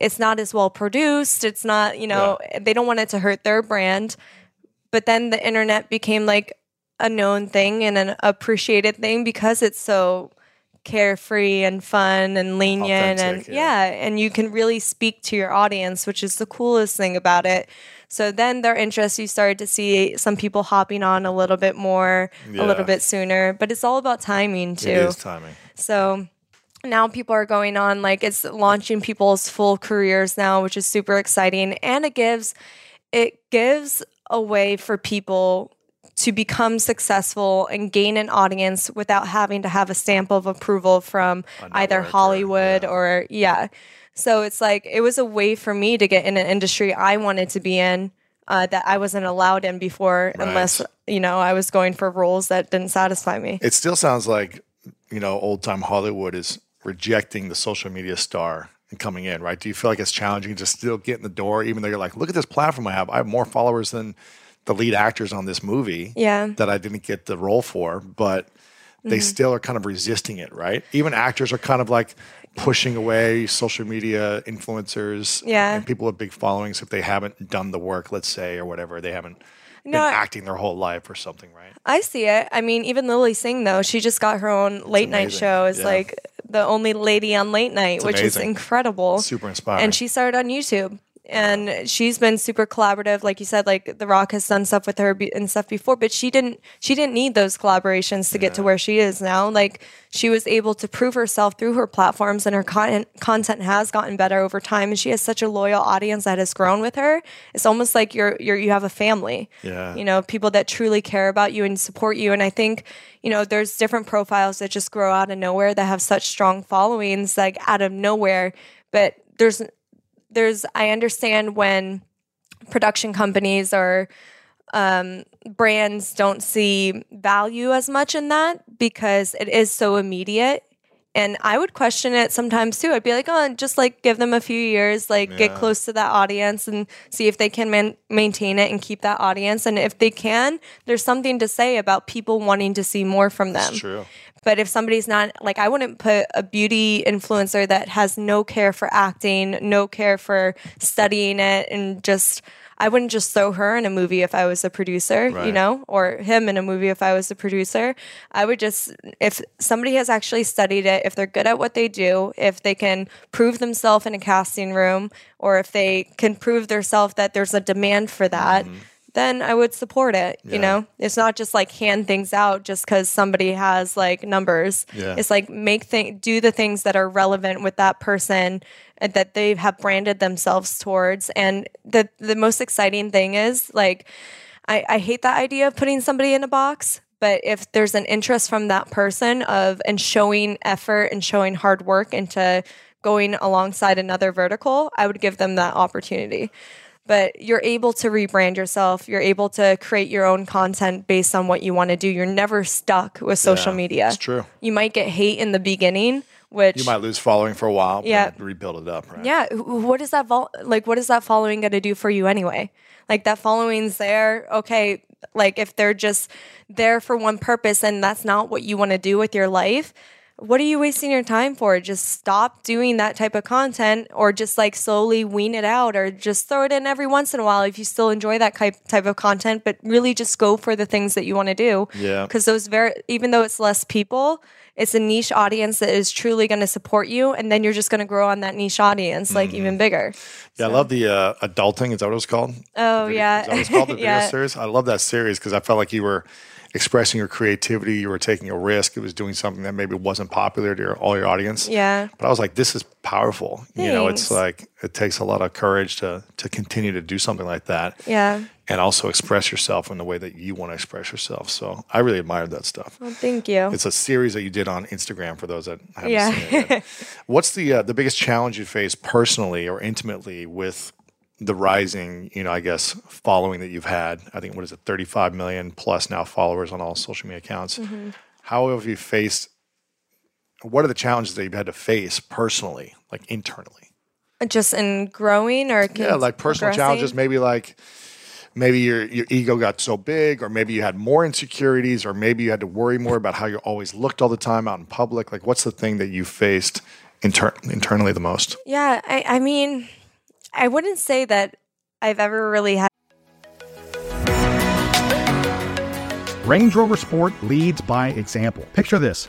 it's not as well produced. It's not, you know, they don't want it to hurt their brand. But then the internet became like a known thing and an appreciated thing because it's so carefree and fun and lenient and yeah. yeah. and you can really speak to your audience which is the coolest thing about it so then their interest you started to see some people hopping on a little bit more a little bit sooner but it's all about timing too It is timing. so now people are going on like it's launching people's full careers now, which is super exciting. And it gives it gives a way for people to become successful and gain an audience without having to have a stamp of approval from either Hollywood yeah. or yeah. So it's like it was a way for me to get in an industry I wanted to be in. Uh, that I wasn't allowed in before, unless you know I was going for roles that didn't satisfy me. It still sounds like, you know, old time Hollywood is rejecting the social media star and coming in, right? Do you feel like it's challenging to still get in the door, even though you're like, look at this platform I have. I have more followers than the lead actors on this movie Yeah. that I didn't get the role for, but Mm-hmm. they still are kind of resisting it, right? Even actors are kind of like pushing away social media influencers Yeah. and people with big followings if they haven't done the work, let's say, or whatever. They haven't No, been acting their whole life or something, right? I see it. I mean, even Lilly Singh though, she just got her own late night amazing. show. Is Yeah. like the only lady on late night, which is incredible. Super inspiring. And she started on YouTube. And she's been super collaborative, like you said. Like The Rock has done stuff with her be- and stuff before, but she didn't. She didn't need those collaborations to get to where she is now. Like she was able to prove herself through her platforms, and her content content has gotten better over time. And she has such a loyal audience that has grown with her. It's almost like you're you're you have a family Yeah. you know people that truly care about you and support you and i think you know there's different profiles that just grow out of nowhere that have such strong followings like out of nowhere but there's there's i understand when production companies or um, brands don't see value as much in that because it is so immediate and I would question it sometimes too. I'd be like, oh, just like give them a few years, like get close to that audience and see if they can man- maintain it and keep that audience. And if they can, there's something to say about people wanting to see more from them. It's true. But if somebody's not like, I wouldn't put a beauty influencer that has no care for acting, no care for studying it, and just, I wouldn't just throw her in a movie if I was a producer, you know, or him in a movie if I was a producer. I would just, if somebody has actually studied it, if they're good at what they do, if they can prove themselves in a casting room, or if they can prove themselves that there's a demand for that. Mm-hmm. Then I would support it. You know, it's not just like hand things out just because somebody has like numbers. Yeah. It's like make thing do the things that are relevant with that person and that they have branded themselves towards. And the the most exciting thing is like I, I hate that idea of putting somebody in a box. But if there's an interest from that person of and showing effort and showing hard work into going alongside another vertical, I would give them that opportunity but you're able to rebrand yourself. You're able to create your own content based on what you want to do. You're never stuck with social Yeah, media. it's true. You might get hate in the beginning, which You might lose following for a while, Yeah. rebuild it up, right? yeah, what is that vol- like what is that following going to do for you anyway? Like that following's there, okay, like if they're just there for one purpose and that's not what you want to do with your life, what are you wasting your time for? Just stop doing that type of content or just like slowly wean it out or just throw it in every once in a while if you still enjoy that type type of content, but really just go for the things that you want to do. Yeah. Cuz those very even though it's less people, it's a niche audience that is truly going to support you and then you're just going to grow on that niche audience like even bigger. Yeah, I love the uh, adulting. Is that what it was called? Oh Video- yeah. Is that what it's called? The video series? I love that series because I felt like you were expressing your creativity. You were taking a risk. It was doing something that maybe wasn't popular to your, all your audience. Yeah. But I was like, this is powerful. You know, it's like it takes a lot of courage to to continue to do something like that. Yeah. And also express yourself in the way that you want to express yourself. So I really admired that stuff. Well, thank you. It's a series that you did on Instagram for those that haven't Yeah. seen it. What's the uh, the biggest challenge you face personally or intimately with the rising, you know, I guess following that you've had? I think what is it, 35 million plus now followers on all social media accounts. Mm-hmm. How have you faced what are the challenges that you've had to face personally, like internally? Just in growing or Yeah, like personal progressing? challenges, maybe like maybe your your ego got so big, or maybe you had more insecurities, or maybe you had to worry more about how you always looked all the time out in public? Like, what's the thing that you faced inter- internally the most? Yeah, I, I mean, I wouldn't say that I've ever really had. Range Rover Sport leads by example. Picture this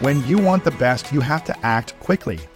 When you want the best, you have to act quickly,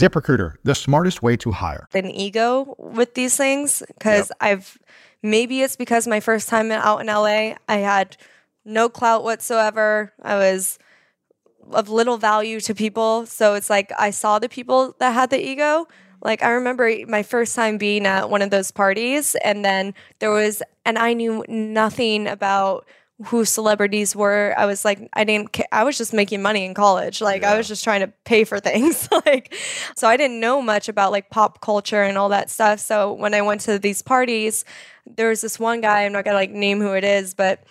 ZipRecruiter, the smartest way to hire. An ego with these things because yep. I've maybe it's because my first time out in LA, I had no clout whatsoever. I was of little value to people. So it's like I saw the people that had the ego. Like I remember my first time being at one of those parties, and then there was, and I knew nothing about who celebrities were. I was like, I didn't, ca- I was just making money in college. Like, yeah. I was just trying to pay for things. like, so I didn't know much about like pop culture and all that stuff. So when I went to these parties, there was this one guy, I'm not gonna like name who it is, but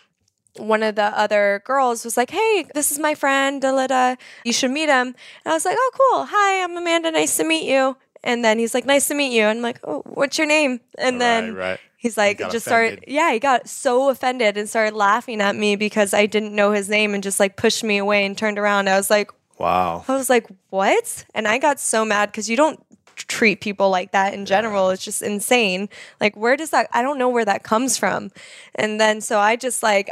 one of the other girls was like, Hey, this is my friend, da You should meet him. And I was like, Oh, cool. Hi, I'm Amanda. Nice to meet you. And then he's like, Nice to meet you. And I'm like, Oh, what's your name? And then right, right. He's like, just offended. started, yeah, he got so offended and started laughing at me because I didn't know his name and just like pushed me away and turned around. I was like, wow. I was like, what? And I got so mad because you don't treat people like that in general. Yeah. It's just insane. Like, where does that, I don't know where that comes from. And then so I just like,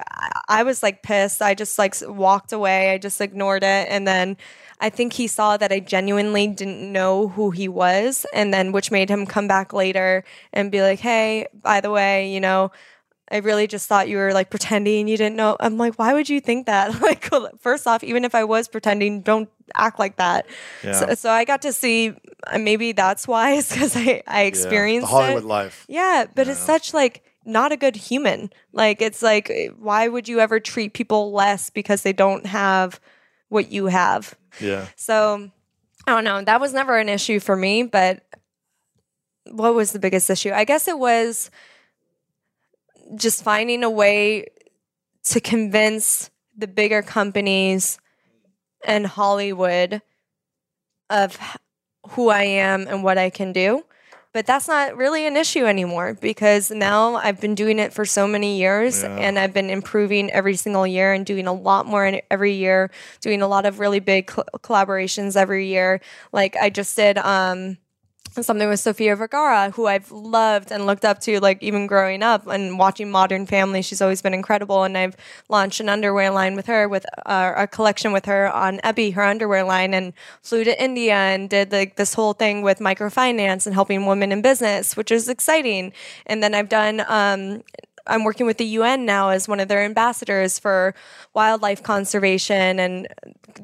I was like pissed. I just like walked away. I just ignored it. And then, I think he saw that I genuinely didn't know who he was, and then which made him come back later and be like, "Hey, by the way, you know." I really just thought you were like pretending you didn't know. I'm like, why would you think that? like, first off, even if I was pretending, don't act like that. Yeah. So, so I got to see. Uh, maybe that's why, is because I I experienced yeah, the Hollywood it. life. Yeah, but yeah. it's such like not a good human. Like, it's like, why would you ever treat people less because they don't have what you have? Yeah. So I don't know. That was never an issue for me, but what was the biggest issue? I guess it was just finding a way to convince the bigger companies and Hollywood of who I am and what I can do. But that's not really an issue anymore because now I've been doing it for so many years yeah. and I've been improving every single year and doing a lot more every year, doing a lot of really big cl- collaborations every year. Like I just did um something with Sofia Vergara, who I've loved and looked up to, like even growing up and watching Modern Family. She's always been incredible, and I've launched an underwear line with her, with uh, a collection with her on EBY, her underwear line, and flew to India and did like this whole thing with microfinance and helping women in business, which is exciting. And then I've done um, I'm working with the UN now as one of their ambassadors for wildlife conservation and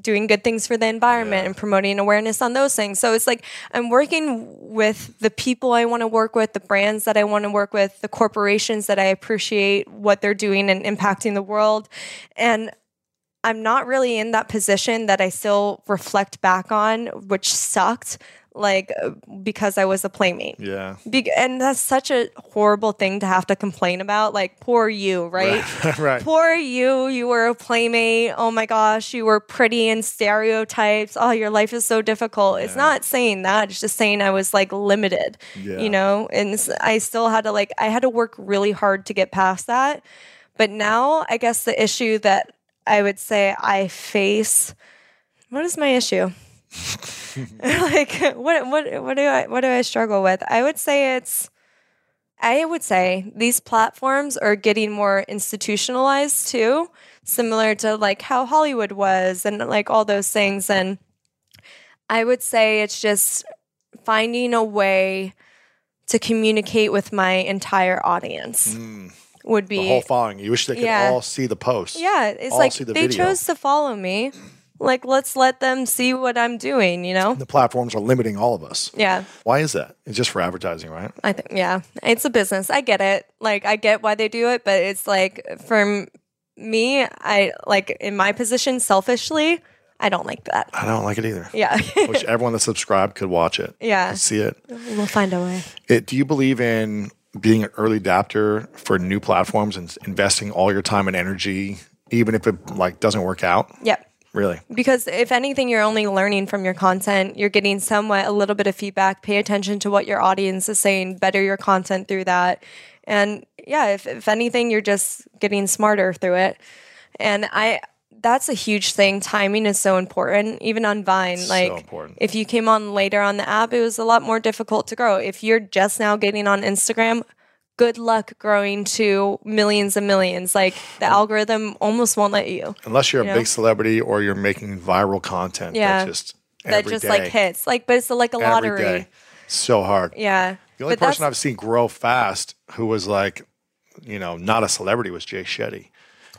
doing good things for the environment and promoting awareness on those things. So it's like I'm working with the people I want to work with, the brands that I want to work with, the corporations that I appreciate what they're doing and impacting the world. And I'm not really in that position that I still reflect back on, which sucked, like uh, because I was a playmate. Yeah. Be- and that's such a horrible thing to have to complain about. Like, poor you, right? right. Poor you. You were a playmate. Oh my gosh, you were pretty in stereotypes. Oh, your life is so difficult. It's not saying that. It's just saying I was like limited, Yeah. you know? And I still had to like, I had to work really hard to get past that. But now, I guess the issue that I would say I face what is my issue? like what what what do I what do I struggle with? I would say it's I would say these platforms are getting more institutionalized too, similar to like how Hollywood was and like all those things and I would say it's just finding a way to communicate with my entire audience would be Mm. The whole following. You wish they could Yeah. all see the post. yeah, it's all like the they video. chose to follow me. Like, let's let them see what I'm doing, you know? The platforms are limiting all of us. Yeah, Why is that? It's just for advertising, right? I think, yeah, it's a business. I get it. Like, I get why they do it, but it's like, for me, I like in my position, selfishly, I don't like that. I don't like it either. Yeah. Wish everyone that subscribed could watch it. Yeah. see it. we'll find a way. it. Do you believe in being an early adapter for new platforms and investing all your time and energy, even if it like doesn't work out? Yep. Really? Because if anything, you're only learning from your content. You're getting somewhat a little bit of feedback. Pay attention to what your audience is saying. Better your content through that. And yeah, if, if anything, you're just getting smarter through it. And I, that's a huge thing. Timing is so important, even on Vine. like, important. if you came on later on the app, it was a lot more difficult to grow. If you're just now getting on Instagram, good luck growing to millions and millions. Like, the algorithm almost won't let you. Unless you're a You big celebrity or you're making viral content Yeah. that just that just day, like hits. Like, but it's like a lottery. So hard. Yeah. The only But person I've seen grow fast who was like, you know, not a celebrity was Jay Shetty.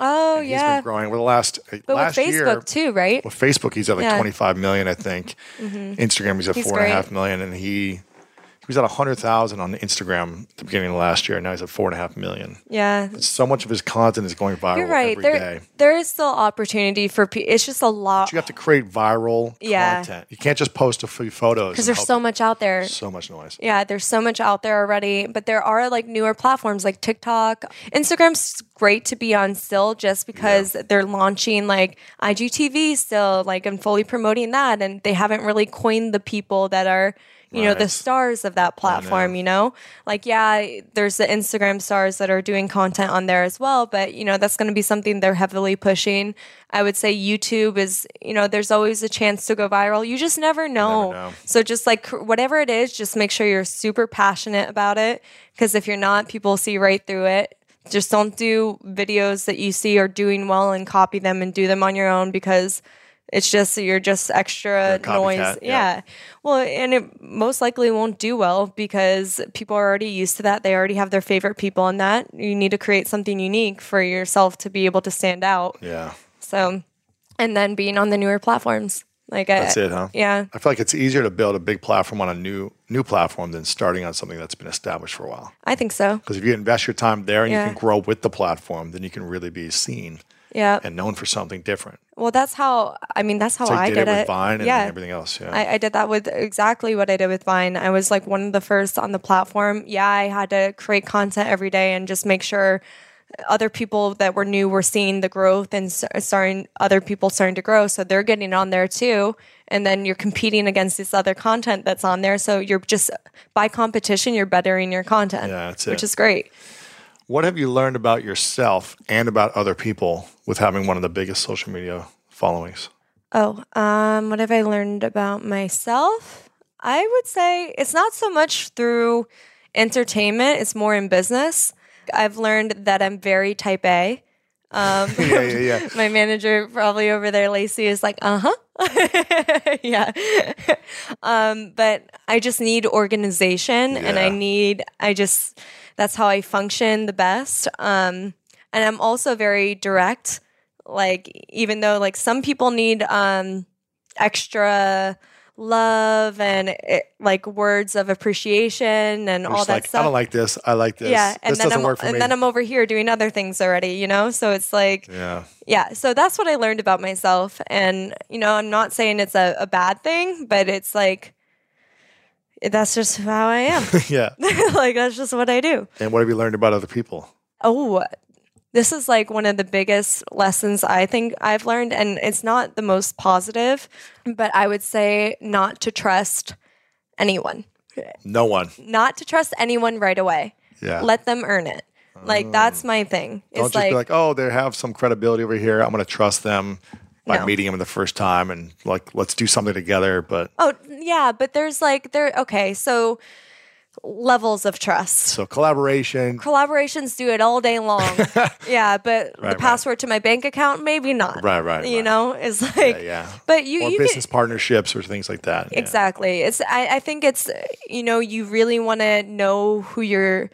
Oh He's yeah. He's been growing over the last But last with Facebook year. too, right? With Facebook, he's at like Yeah. Mm-hmm. 25 million, I think. Instagram, he's at He's four and a half great. million, and he was at 100,000 on Instagram at the beginning of last year. and Now he's at four and a half million. Yeah. So much of his content is going viral You're right. every day. There, there is still opportunity for. Pe- it's just a lot You have to create viral Yeah. content. You can't just post a few photos. because there's so much out there. so much noise. Yeah, there's so much out there already, but there are like newer platforms like TikTok. Instagram's great to be on still just because they're launching like IGTV still, like and fully promoting that. And they haven't really coined the people that are, you know, the stars of that platform, you know? Like, yeah, there's the Instagram stars that are doing content on there as well, but, you know, that's going to be something they're heavily pushing. I would say YouTube is, you know, there's always a chance to go viral. You just never know. know. So just like whatever it is, just make sure you're super passionate about it. Because if you're not, people see right through it. Just don't do videos that you see are doing well and copy them and do them on your own because it's just you're just extra copycat, noise. yeah. Yeah. Well, and it most likely won't do well because people are already used to that. They already have their favorite people in that. You need to create something unique for yourself to be able to stand out. Yeah. So, and then being on the newer platforms. Like That's I, it, huh? Yeah. I feel like it's easier to build a big platform on a new new platform than starting on something that's been established for a while. I think so. Because if you invest your time there and Yeah. you can grow with the platform, then you can really be seen Yeah. and known for something different. Well, that's how. I mean, that's how So I did, did, it with Vine and yeah, everything else. Yeah. I, I did that with exactly what I did with Vine. I was like one of the first on the platform. Yeah, I had to create content every day and just make sure other people that were new were seeing the growth and starting other people starting to grow, so they're getting on there too. And then you're competing against this other content that's on there, so you're just by competition, you're bettering your content. Yeah, that's which is great. What have you learned about yourself and about other people with having one of the biggest social media followings? Oh, um, what have I learned about myself? I would say it's not so much through entertainment, it's more in business. I've learned that I'm very type A. Um, Yeah, yeah, yeah. my manager, probably over there, Lacey, is like, uh huh. yeah. um, but I just need organization and I need, I just, that's how I function the best. Um, and I'm also very direct. Like even though like some people need um, extra love and it, like words of appreciation and You're all that like, stuff. I don't like this. I like this. yeah, and this then doesn't I'm work for and me. then I'm over here doing other things already, you know. So it's like yeah. yeah, so that's what I learned about myself. And, you know, I'm not saying it's a, a bad thing, but it's like, that's just how I am. yeah. like, that's just what I do. And what have you learned about other people? Oh, this is like one of the biggest lessons I think I've learned. And it's not the most positive, but I would say not to trust anyone, No one. not to trust anyone right away. Yeah. Let them earn it. Like, that's oh. my thing. Don't just be like, oh, they have some credibility over here. I'm going to trust them by No. meeting them the first time and like, let's do something together. But Oh, yeah, but there's like there okay, so levels of trust. so collaboration, Collaborations do it all day long. yeah, but right. the password to my bank account maybe not. Right, right, You right. know, it's like yeah, yeah. But you or you business get, partnerships or things like that. Yeah. exactly. It's I, I think it's you know, you really want to know who you're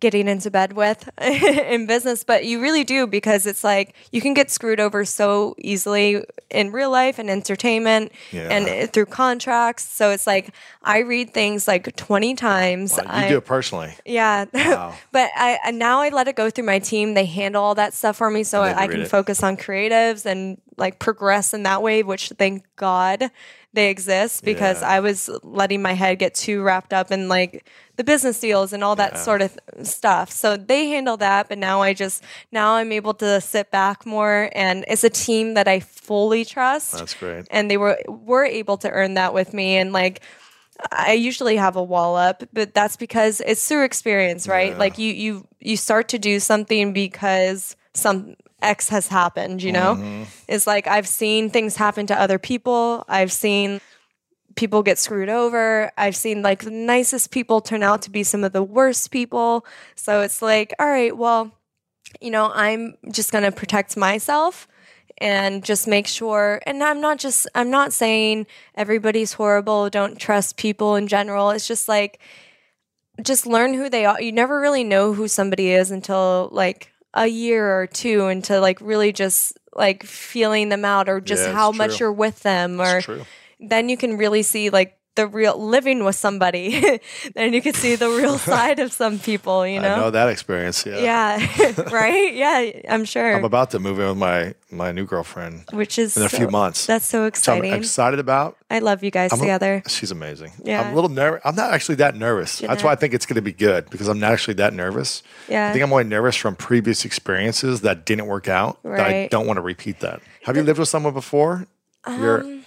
getting into bed with in business, but you really do because it's like you can get screwed over so easily in real life and entertainment Yeah. and uh, through contracts. So it's like I read things like 20 times. Wow, you I, do it personally. yeah. Wow. but I, I now I let it go through my team. They handle all that stuff for me so they I can it. focus on creatives and like progress in that way, which thank God they exist because Yeah. I was letting my head get too wrapped up in like the business deals and all that sort of th- stuff. So they handle that, but now I just now I'm able to sit back more and it's a team that I fully trust That's great. and they were were able to earn that with me and like I usually have a wall up, but that's because it's through experience, right? Like you you you start to do something because some X has happened, you know? Mm-hmm. It's like I've seen things happen to other people. I've seen people get screwed over. I've seen like the nicest people turn out to be some of the worst people. So it's like, all right, well, you know, I'm just going to protect myself and just make sure and I'm not just I'm not saying everybody's horrible, don't trust people in general. It's just like just learn who they are. You never really know who somebody is until like a year or two into like really just like feeling them out or just Yeah, how much you're with them or then you can really see like the real living with somebody and you can see the real side of some people you I know know that experience. Yeah. yeah right yeah i'm sure I'm about to move in with my my new girlfriend which is in a few months. that's so So I'm excited about. i love you guys I'm a- together she's amazing. Yeah. I'm a little nervous. I'm not actually that nervous. You're That's why I think it's going to be good because I'm not actually that nervous. Yeah. I think I'm only nervous from previous experiences that didn't work out. right. That I don't want to repeat that. Have you lived with someone before? You're Um,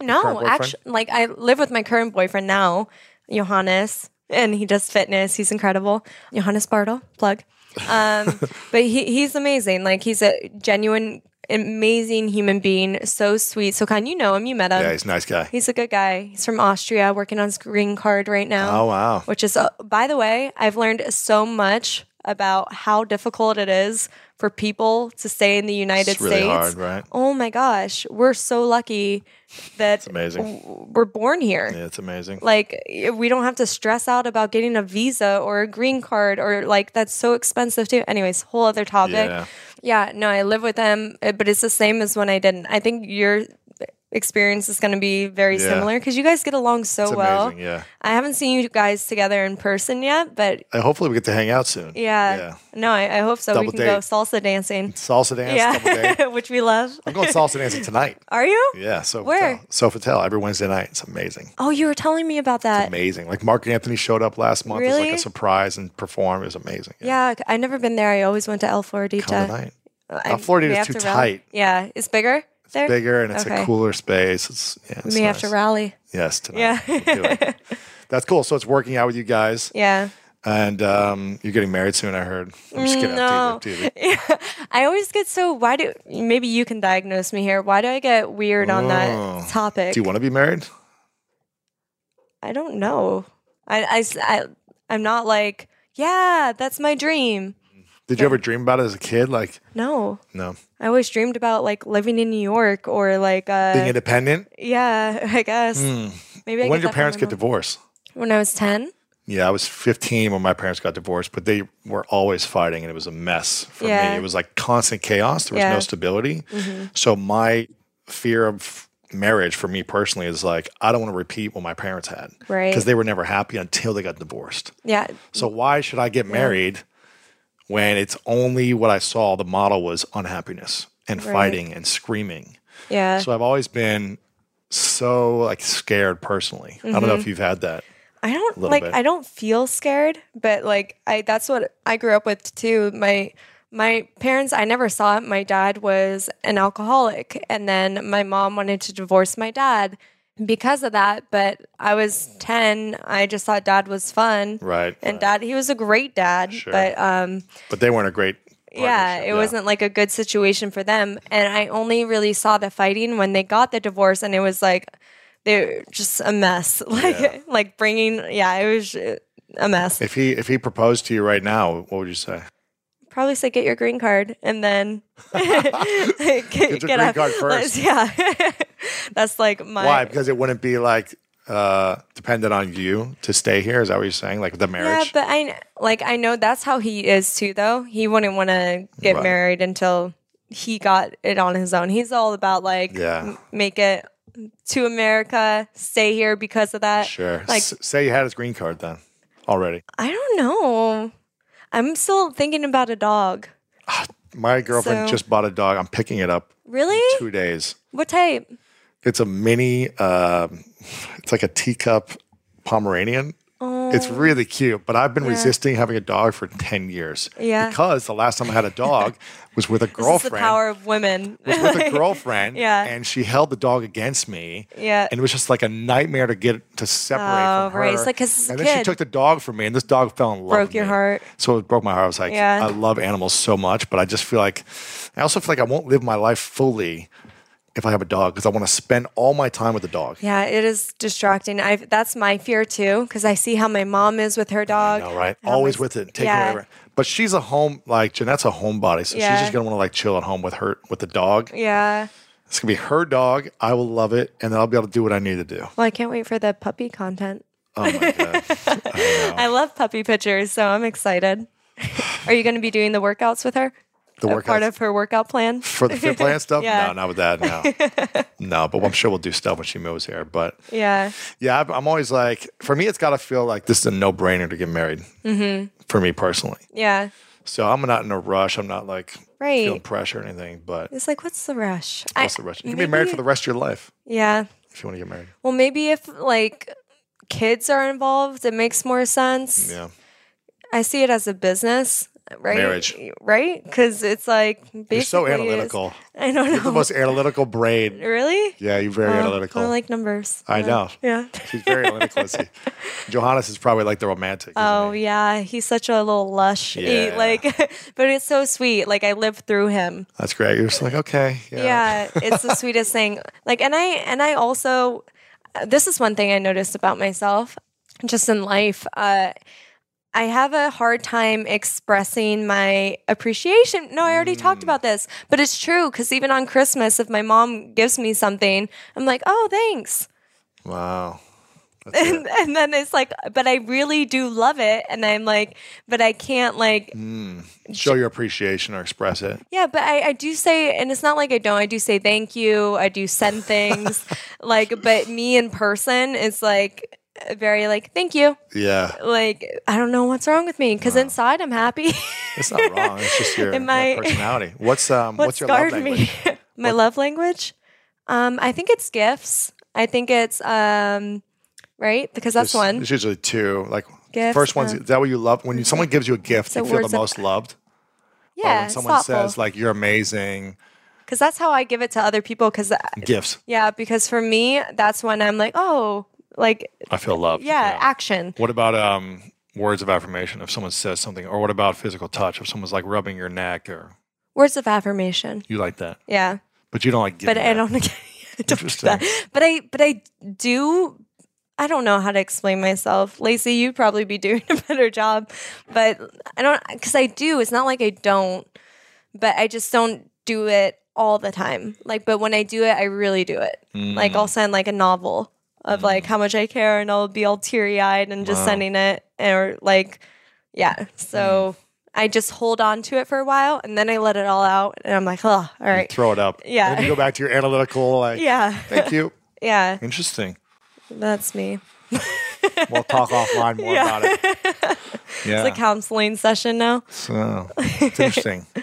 No, actually, like I live with my current boyfriend now, Johannes, and he does fitness. He's incredible. Johannes Bartl, plug. Um, but he, he's amazing. Like he's a genuine, amazing human being. So sweet, so kind. You know him. You met him. yeah, he's a nice guy. He's a good guy. He's from Austria, working on his green card right now. Oh wow. Which is, uh, by the way, I've learned so much about how difficult it is for people to stay in the United It's really States. hard, right? Oh my gosh, we're so lucky that it's amazing. w- we're born here. Yeah, it's amazing. Like we don't have to stress out about getting a visa or a green card or like that's so expensive too. Anyways, whole other topic. Yeah. Yeah, no, I live with them, uh, but it's the same as when I didn't. I think your experience is going to be very Yeah. similar because you guys get along so It's well. amazing. Yeah. I haven't seen you guys together in person yet, but And hopefully we get to hang out soon. yeah, Yeah. no, I, I hope so. Double we can go date. salsa dancing. Salsa dance. Yeah, which we love. I'm going salsa dancing tonight. Are you? Yeah. So Where? Sofitel every Wednesday night. It's amazing. Oh, you were telling me about that. Amazing. Like Marc Anthony showed up last month as like a surprise and performed. It was amazing. Yeah, I never been there. I always went to El Floridita. Come tonight. El Floridita is too tight. Yeah, it's bigger there. Bigger and it's Okay. a cooler space. It's yeah. We It's may have to rally. Yes, tonight. Yeah. We'll do it. That's cool. So it's working out with you guys, Yeah. and um, you're getting married soon. I heard. I'm just kidding. No. Dude. I always get so. Why do maybe you can diagnose me here? Why do I get weird on Oh. that topic? Do you want to be married? I don't know. I I I'm not like yeah, that's my dream. Did you ever dream about it as a kid? Like, No, no, I always dreamed about like living in New York or like uh being independent. yeah. I guess maybe I when did your parents get divorced? when I was ten. Yeah, I was 15 when my parents got divorced, but they were always fighting and it was a mess for Yeah. me. It was like constant chaos. There was Yeah. no stability. So my fear of marriage for me personally is like I don't want to repeat what my parents had. Right. Because they were never happy until they got divorced. Yeah. So why should I get married when it's only what I saw the model was unhappiness and Right. fighting and screaming. Yeah. So I've always been so like scared personally. I don't know if mm-hmm. you've had that. I don't like bit. I don't feel scared, but like I that's what I grew up with too. My my parents I never saw it. My dad was an alcoholic and then my mom wanted to divorce my dad because of that, but I was 10. I just thought dad was fun. Right. And right. dad he was a great dad, Sure. but um But they weren't a great yeah, it wasn't like a good situation for them. And I only really saw the fighting when they got the divorce, and it was like they're just a mess. Like Yeah. like bringing, yeah, it was a mess. If he if he proposed to you right now, what would you say? Probably say get your green card and then get, your green card first. Yeah, that's like my Why? Because it wouldn't be like uh dependent on you to stay here. Is that what you're saying? Like the marriage? Yeah, but I like I know that's how he is too. Though he wouldn't want to get Right. married until he got it on his own. He's all about like Yeah. m- make it to America, stay here because of that. sure. Like S- say you had his green card then already. I don't know. I'm still thinking about a dog. My girlfriend So- just bought a dog. I'm picking it up Really? two days. What type? It's a mini. Um, it's like a teacup Pomeranian. It's oh. really cute, but I've been resisting having a dog for ten years. Yeah. Because the last time I had a dog was with a This is girlfriend. the power of women. was with a girlfriend. Yeah. And she held the dog against me. Yeah. And it was just like a nightmare to get to separate Oh, from her. right. It's like 'cause and then she took the dog from me, and this dog fell in love. Broke your me. heart. So it broke my heart. I was like, Yeah. I love animals so much, but I just feel like I also feel like I won't live my life fully if I have a dog because I want to spend all my time with the dog. Yeah, it is distracting. I that's my fear too because I see how my mom is with her dog. All right, always with it. Take yeah. whatever. But she's a home like Jeanette's a homebody, so she's just gonna want to like chill at home with her with the dog. Yeah. It's gonna be her dog. I will love it, and then I'll be able to do what I need to do. Well, I can't wait for the puppy content. Oh my god! I. I love puppy pictures, so I'm excited. Are you going to be doing the workouts with her? The A part of her workout plan? for the fit plan stuff? Yeah. No, not with that. No, no. But I'm sure we'll do stuff when she moves here. But Yeah. yeah, I'm- always like, for me, it's got to feel like this is a no brainer to get married. Mm-hmm. For me personally, Yeah. so I'm not in a rush. I'm not like Right. feeling pressure or anything. But It's like, what's the rush? what's the rush? You can be married for the rest of your life Yeah. if you want to get married. Well, maybe if like kids are involved, it makes more sense. Yeah. I see it as a business, right? Marriage. Right? Because it's like. You're so analytical. I don't You're the most analytical brain. really? Yeah, you're very analytical. I like numbers. I know. Yeah. She's very analytical. Johannes is probably like the romantic. Oh he? yeah, he's such a little lush. He, Yeah. like, but it's so sweet. Like I lived through him. that's great. You're just like okay. Yeah. Yeah, it's the sweetest thing. Like, and I and I also, this is one thing I noticed about myself, just in life. Uh, I have a hard time expressing my appreciation. No, I already talked mm. about this, but it's true because even on Christmas, if my mom gives me something, I'm like, oh, thanks. Wow. And, and then it's like, but I really do love it. And I'm like, but I can't like mm. Show your appreciation or express it. Yeah, but I, I do say, and it's not like I don't. I do say thank you. I do send things, like, but me in person is like very like thank you. Yeah. Like I don't know what's wrong with me because inside I'm happy. It's not wrong. It's just your, It your personality. What's um what what's your love language? me? My love language. Um, I think it's gifts. I think it's um, right because that's There's- one. There's usually two. Like Gifts, first one's uh, is that what you love? When you, someone gives you a gift, So you feel words the of- most loved. Or Yeah, when someone thoughtful. says like you're amazing, Because that's how I give it to other people. Because gifts. yeah, because for me, that's when I'm like, oh, like I feel loved. yeah, action. What about um words of affirmation if someone says something, or what about physical touch if someone's like rubbing your neck or Words of affirmation. you like that, Yeah. but you don't like. but I that. don't, I don't do that. But I, but I do. I don't know how to explain myself, Lacey. You'd probably be doing a better job, but I don't because I do. It's not like I don't, but I just don't do it all the time. Like, but when I do it, I really do it. Like, Mm. I'll send like a novel of like how much I care, and I'll be all teary eyed and just Wow. sending it. or like, yeah. So I just hold on to it for a while and then I let it all out and I'm like, oh, all right. Throw it up. Yeah. You go back to your analytical, like, Yeah. thank you. Yeah. Interesting. That's me. We'll talk offline more about it. Yeah. It's a counseling session now. so, it's interesting.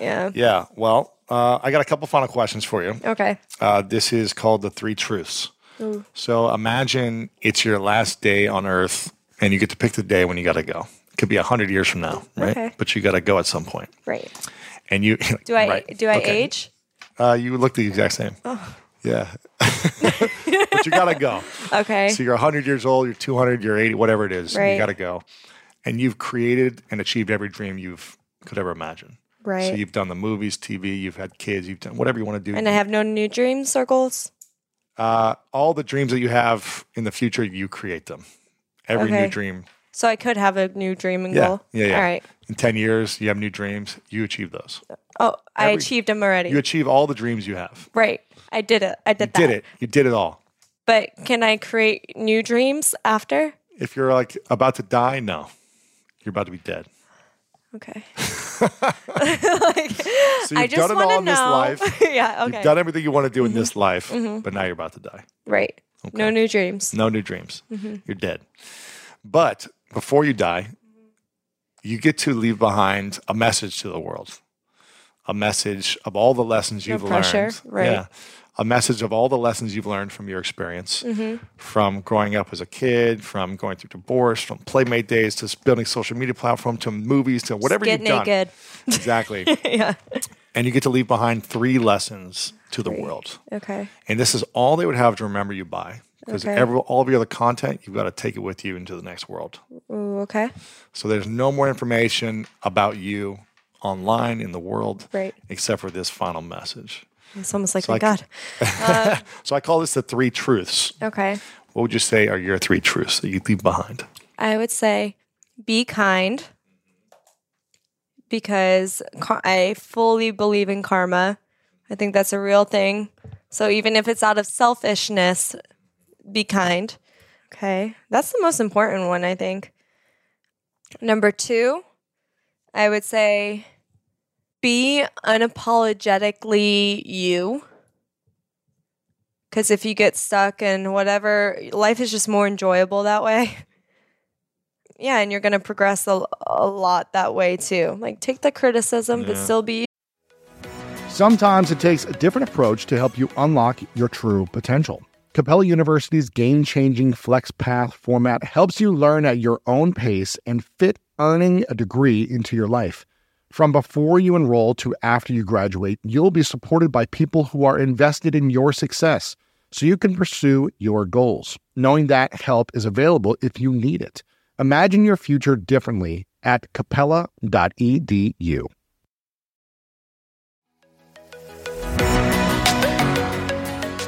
Yeah. Yeah. Well, uh, I got a couple final questions for you. Okay. Uh, this is called the three truths. So imagine it's your last day on Earth, and you get to pick the day when you got to go. It could be a hundred years from now, right? Okay. But you got to go at some point, Right. and you Do I right. do I Okay. age? Uh, you look the exact same. Yeah, but you got to go. Okay. So you're 100 years old, you're 200, you're 80, whatever it is. You got to go, and you've created and achieved every dream you've could ever imagine. Right. So you've done the movies, TV, you've had kids, you've done whatever you want to do. and I have no new dreams or goals. Uh, all the dreams that you have in the future, you create them. Every new dream. So I could have a new dream and Yeah, goal. yeah, yeah. All right. In 10 years, you have new dreams, you achieve those. Oh, I Every- achieved them already. You achieve all the dreams you have. right. I did it. I did You that. did it. You did it all. But can I create new dreams after? If you're like about to die, no. You're about to be dead. Okay. like, So you've I just done it want all to in know. this life. yeah. Okay. You've done everything you want to do in Mm-hmm. this life, but now you're about to die. right. No new dreams. No new dreams. Mm-hmm. You're dead. But before you die, you get to leave behind a message to the world. A message of all the lessons No you've pressure, learned. right. Yeah. A message of all the lessons you've learned from your experience, Mm-hmm. from growing up as a kid, from going through divorce, from playmate days to building social media platform to movies to whatever Get you've done. naked. Exactly. yeah. and you get to leave behind three lessons to the world. Okay. And this is all they would have to remember you by. Because Okay. every, all of your other content, you've got to take it with you into the next world. Ooh, okay. So there's no more information about you online in the world Right. except for this final message. It's almost like, So thank I God. So I call this the three truths. Okay. What would you say are your three truths that you leave behind? I would say be kind because I fully believe in karma. I think that's a real thing. So even if it's out of selfishness, be kind. Okay. That's the most important one, I think. Number two, I would say be unapologetically you. Because if you get stuck in whatever, life is just more enjoyable that way. Yeah, and you're going to progress a, a lot that way too. Like take the criticism, but still be Sometimes it takes a different approach to help you unlock your true potential. Capella University's game changing FlexPath format helps you learn at your own pace and fit earning a degree into your life. From before you enroll to after you graduate, you'll be supported by people who are invested in your success so you can pursue your goals, knowing that help is available if you need it. Imagine your future differently at capella.edu.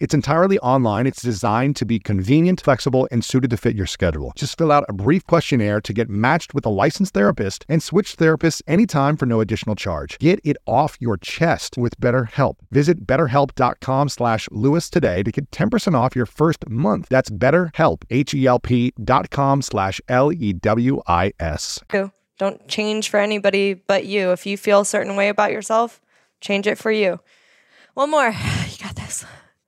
It's entirely online. It's designed to be convenient, flexible, and suited to fit your schedule. Just fill out a brief questionnaire to get matched with a licensed therapist and switch therapists anytime for no additional charge. Get it off your chest with BetterHelp. Visit betterhelp.com slash Lewis today to get 10% off your first month. That's betterhelp, H-E-L-P dot com slash L-E-W-I-S. Don't change for anybody but you. If you feel a certain way about yourself, change it for you. One more. You got this.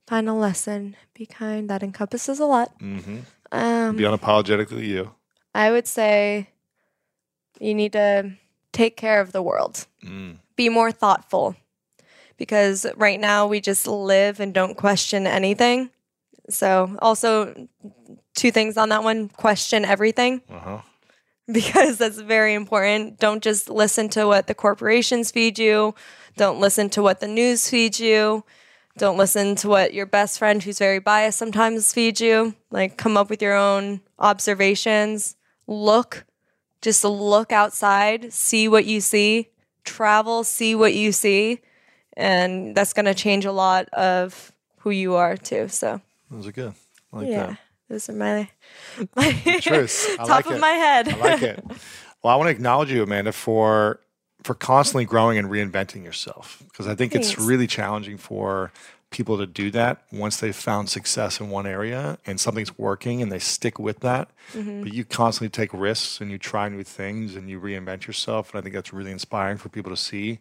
Final lesson. Be kind. That encompasses a lot. Mm-hmm. Um, Be unapologetically you. I would say you need to take care of the world. Mm. Be more thoughtful. Because right now we just live and don't question anything. So, also, two things on that one question everything Uh-huh. because that's very important. Don't just listen to what the corporations feed you. Don't listen to what the news feeds you. Don't listen to what your best friend, who's very biased, sometimes feeds you. Like, come up with your own observations. look, just look outside, see what you see, travel, see what you see, and that's going to change a lot of who you are too. So, Those are good. I like yeah, that. those are my, my. Top like of it. my head. I like it. Well, I want to acknowledge you, Amanda, for for constantly growing and reinventing yourself because I think it's really challenging for people to do that once they've found success in one area and something's working and they stick with that. Mm-hmm. But you constantly take risks and you try new things and you reinvent yourself, and I think that's really inspiring for people to see.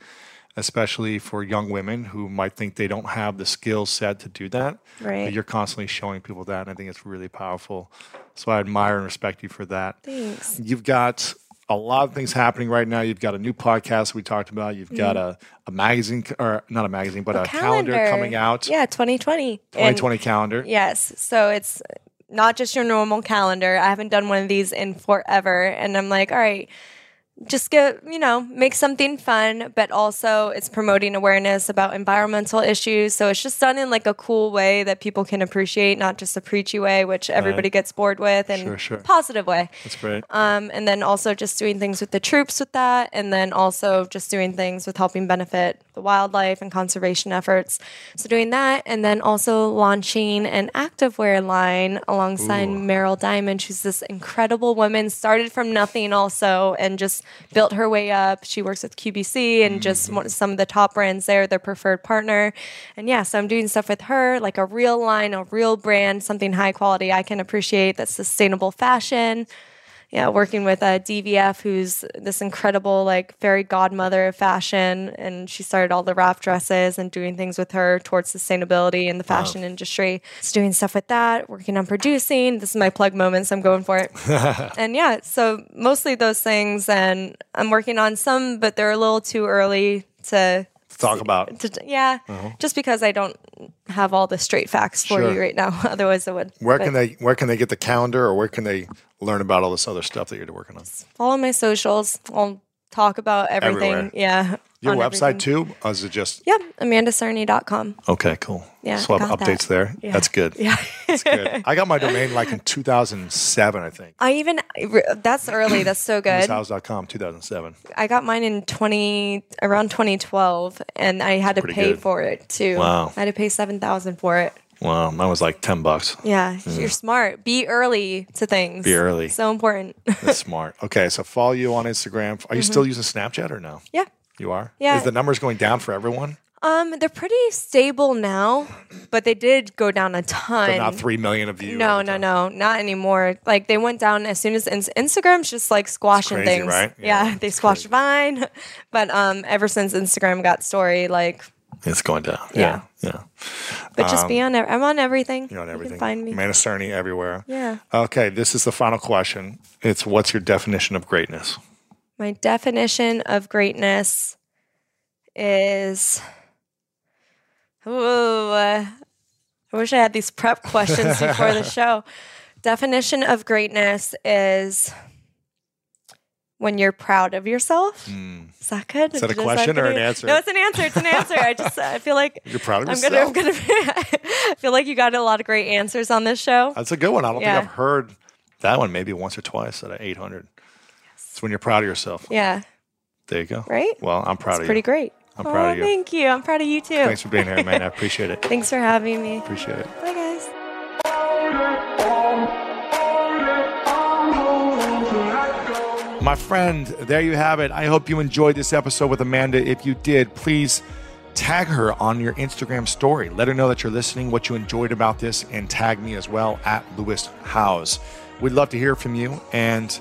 Especially for young women who might think they don't have the skill set to do that. Right. But you're constantly showing people that. And I think it's really powerful. So I admire and respect you for that. Thanks. You've got a lot of things happening right now. You've got a new podcast we talked about. You've got mm-hmm. a, a magazine, or not a magazine, but a, calendar. coming out. Yeah, 2020. And- 2020 calendar. Yes. So it's not just your normal calendar. I haven't done one of these in forever. And I'm like, all right, just get, you know, make something fun, but also it's promoting awareness about environmental issues. So it's just done in like a cool way that people can appreciate, not just a preachy way, which everybody gets bored with, and Sure, sure. positive way. That's great. Um, and then also just doing things with the troops with that, and then also just doing things with helping benefit the wildlife and conservation efforts. So doing that, and then also launching an activewear line alongside Meryl Diamond. She's this incredible woman, started from nothing also, and just built her way up. She works with QVC and just mm. one, some of the top brands there, their preferred partner. And yeah, so I'm doing stuff with her, like a real line, a real brand, something high quality I can appreciate that's sustainable fashion yeah, working with uh, DVF, who's this incredible like fairy godmother of fashion, and she started all the wrap dresses and doing things with her towards sustainability in the fashion industry. So doing stuff with that, working on producing. This is my plug moment, so I'm going for it. and yeah, so mostly those things, and I'm working on some, but they're a little too early to. Talk about. To, yeah, just because I don't have all the straight facts for Sure. you right now. Otherwise, I would. Where But- can they where can they get the calendar or where can they learn about all this other stuff that you're working on? follow my socials. I'll talk about everything. Everywhere. Yeah. Your website everything. too? Or is it just Yep. AmandaCerny.com. Okay, cool. Yeah, So have that. updates there. Yeah. That's good. Yeah. That's good. I got my domain like in 2007, I think. I even, that's early. That's so good. Howes.com, 2007. I got mine in 20, around 2012, and I had to pay good. for it too. Wow. I had to pay 7000 for it. Wow, mine was like 10 bucks. Yeah. Mm. You're smart. Be early to things. Be early. So important. That's smart. Okay, so follow you on Instagram. Are you mm-hmm. still using Snapchat or no? yeah. You are? Yeah. Is the numbers going down for everyone? Um, they're pretty stable now, but they did go down a ton. But not 3 million of you. No, no, no, not anymore. Like they went down as soon as ins- Instagram's just like squashing crazy, things. right? Yeah, Yeah, they squashed crazy. Vine, but um, ever since Instagram got story, like, It's going down. Yeah. Yeah. Yeah. but just be on. I'm on everything. Um, You're on You everything. can find me. Cerny everywhere. Yeah. Okay, this is the final question. It's what's your definition of greatness? My definition of greatness is. Ooh, uh, I wish I had these prep questions before the show. Definition of greatness is when you're proud of yourself. Is that good? Is that a Does question or an answer? No, it's an answer. It's an answer. I just I feel like You're proud of I'm yourself? gonna. I'm gonna. I feel like you got a lot of great answers on this show. That's a good one. I don't Yeah. think I've heard that one maybe once or twice at 800. It's when you're proud of yourself. Yeah, There you go. Right? Well, I'm proud of you. pretty great. I'm proud oh, of you. Thank you. I'm proud of you too. Thanks for being here, man. I appreciate it. Thanks for having me. Appreciate it. Bye, guys. My friend, there you have it. I hope you enjoyed this episode with Amanda. If you did, please tag her on your Instagram story. Let her know that you're listening, what you enjoyed about this, and tag me as well at Lewis Howes. We'd love to hear from you and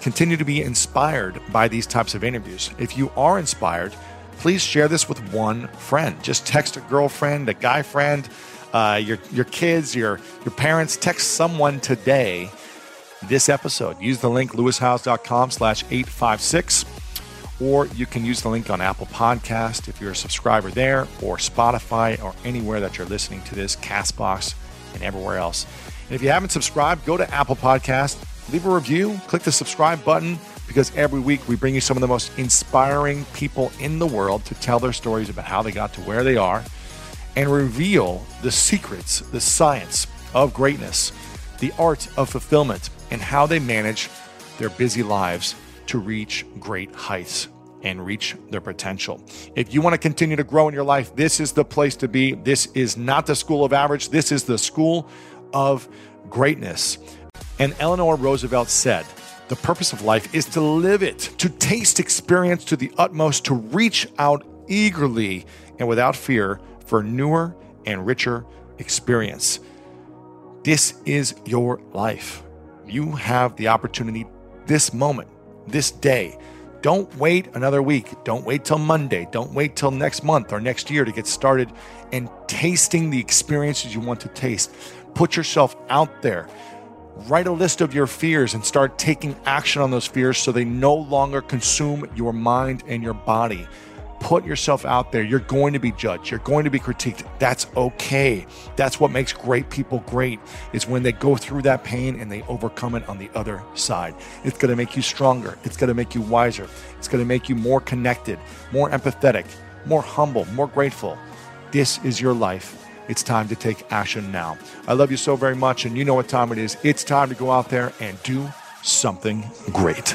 continue to be inspired by these types of interviews. If you are inspired, please share this with one friend. Just text a girlfriend, a guy friend, uh, your your kids, your your parents. Text someone today this episode. Use the link lewishowes.com slash 856, or you can use the link on Apple Podcast if you're a subscriber there, or Spotify, or anywhere that you're listening to this, Castbox, and everywhere else. And if you haven't subscribed, go to Apple Podcast, leave a review, click the subscribe button, because every week we bring you some of the most inspiring people in the world to tell their stories about how they got to where they are and reveal the secrets, the science of greatness, the art of fulfillment, and how they manage their busy lives to reach great heights and reach their potential. If you want to continue to grow in your life, this is the place to be. This is not the school of average, this is the school of greatness. And Eleanor Roosevelt said, the purpose of life is to live it, to taste experience to the utmost, to reach out eagerly and without fear for newer and richer experience. This is your life. You have the opportunity this moment, this day. Don't wait another week. Don't wait till Monday. Don't wait till next month or next year to get started and tasting the experiences you want to taste. Put yourself out there. Write a list of your fears and start taking action on those fears so they no longer consume your mind and your body. Put yourself out there. You're going to be judged. You're going to be critiqued. That's okay. That's what makes great people great is when they go through that pain and they overcome it on the other side. It's going to make you stronger. It's going to make you wiser. It's going to make you more connected, more empathetic, more humble, more grateful. This is your life. It's time to take action now. I love you so very much, and you know what time it is. It's time to go out there and do something great.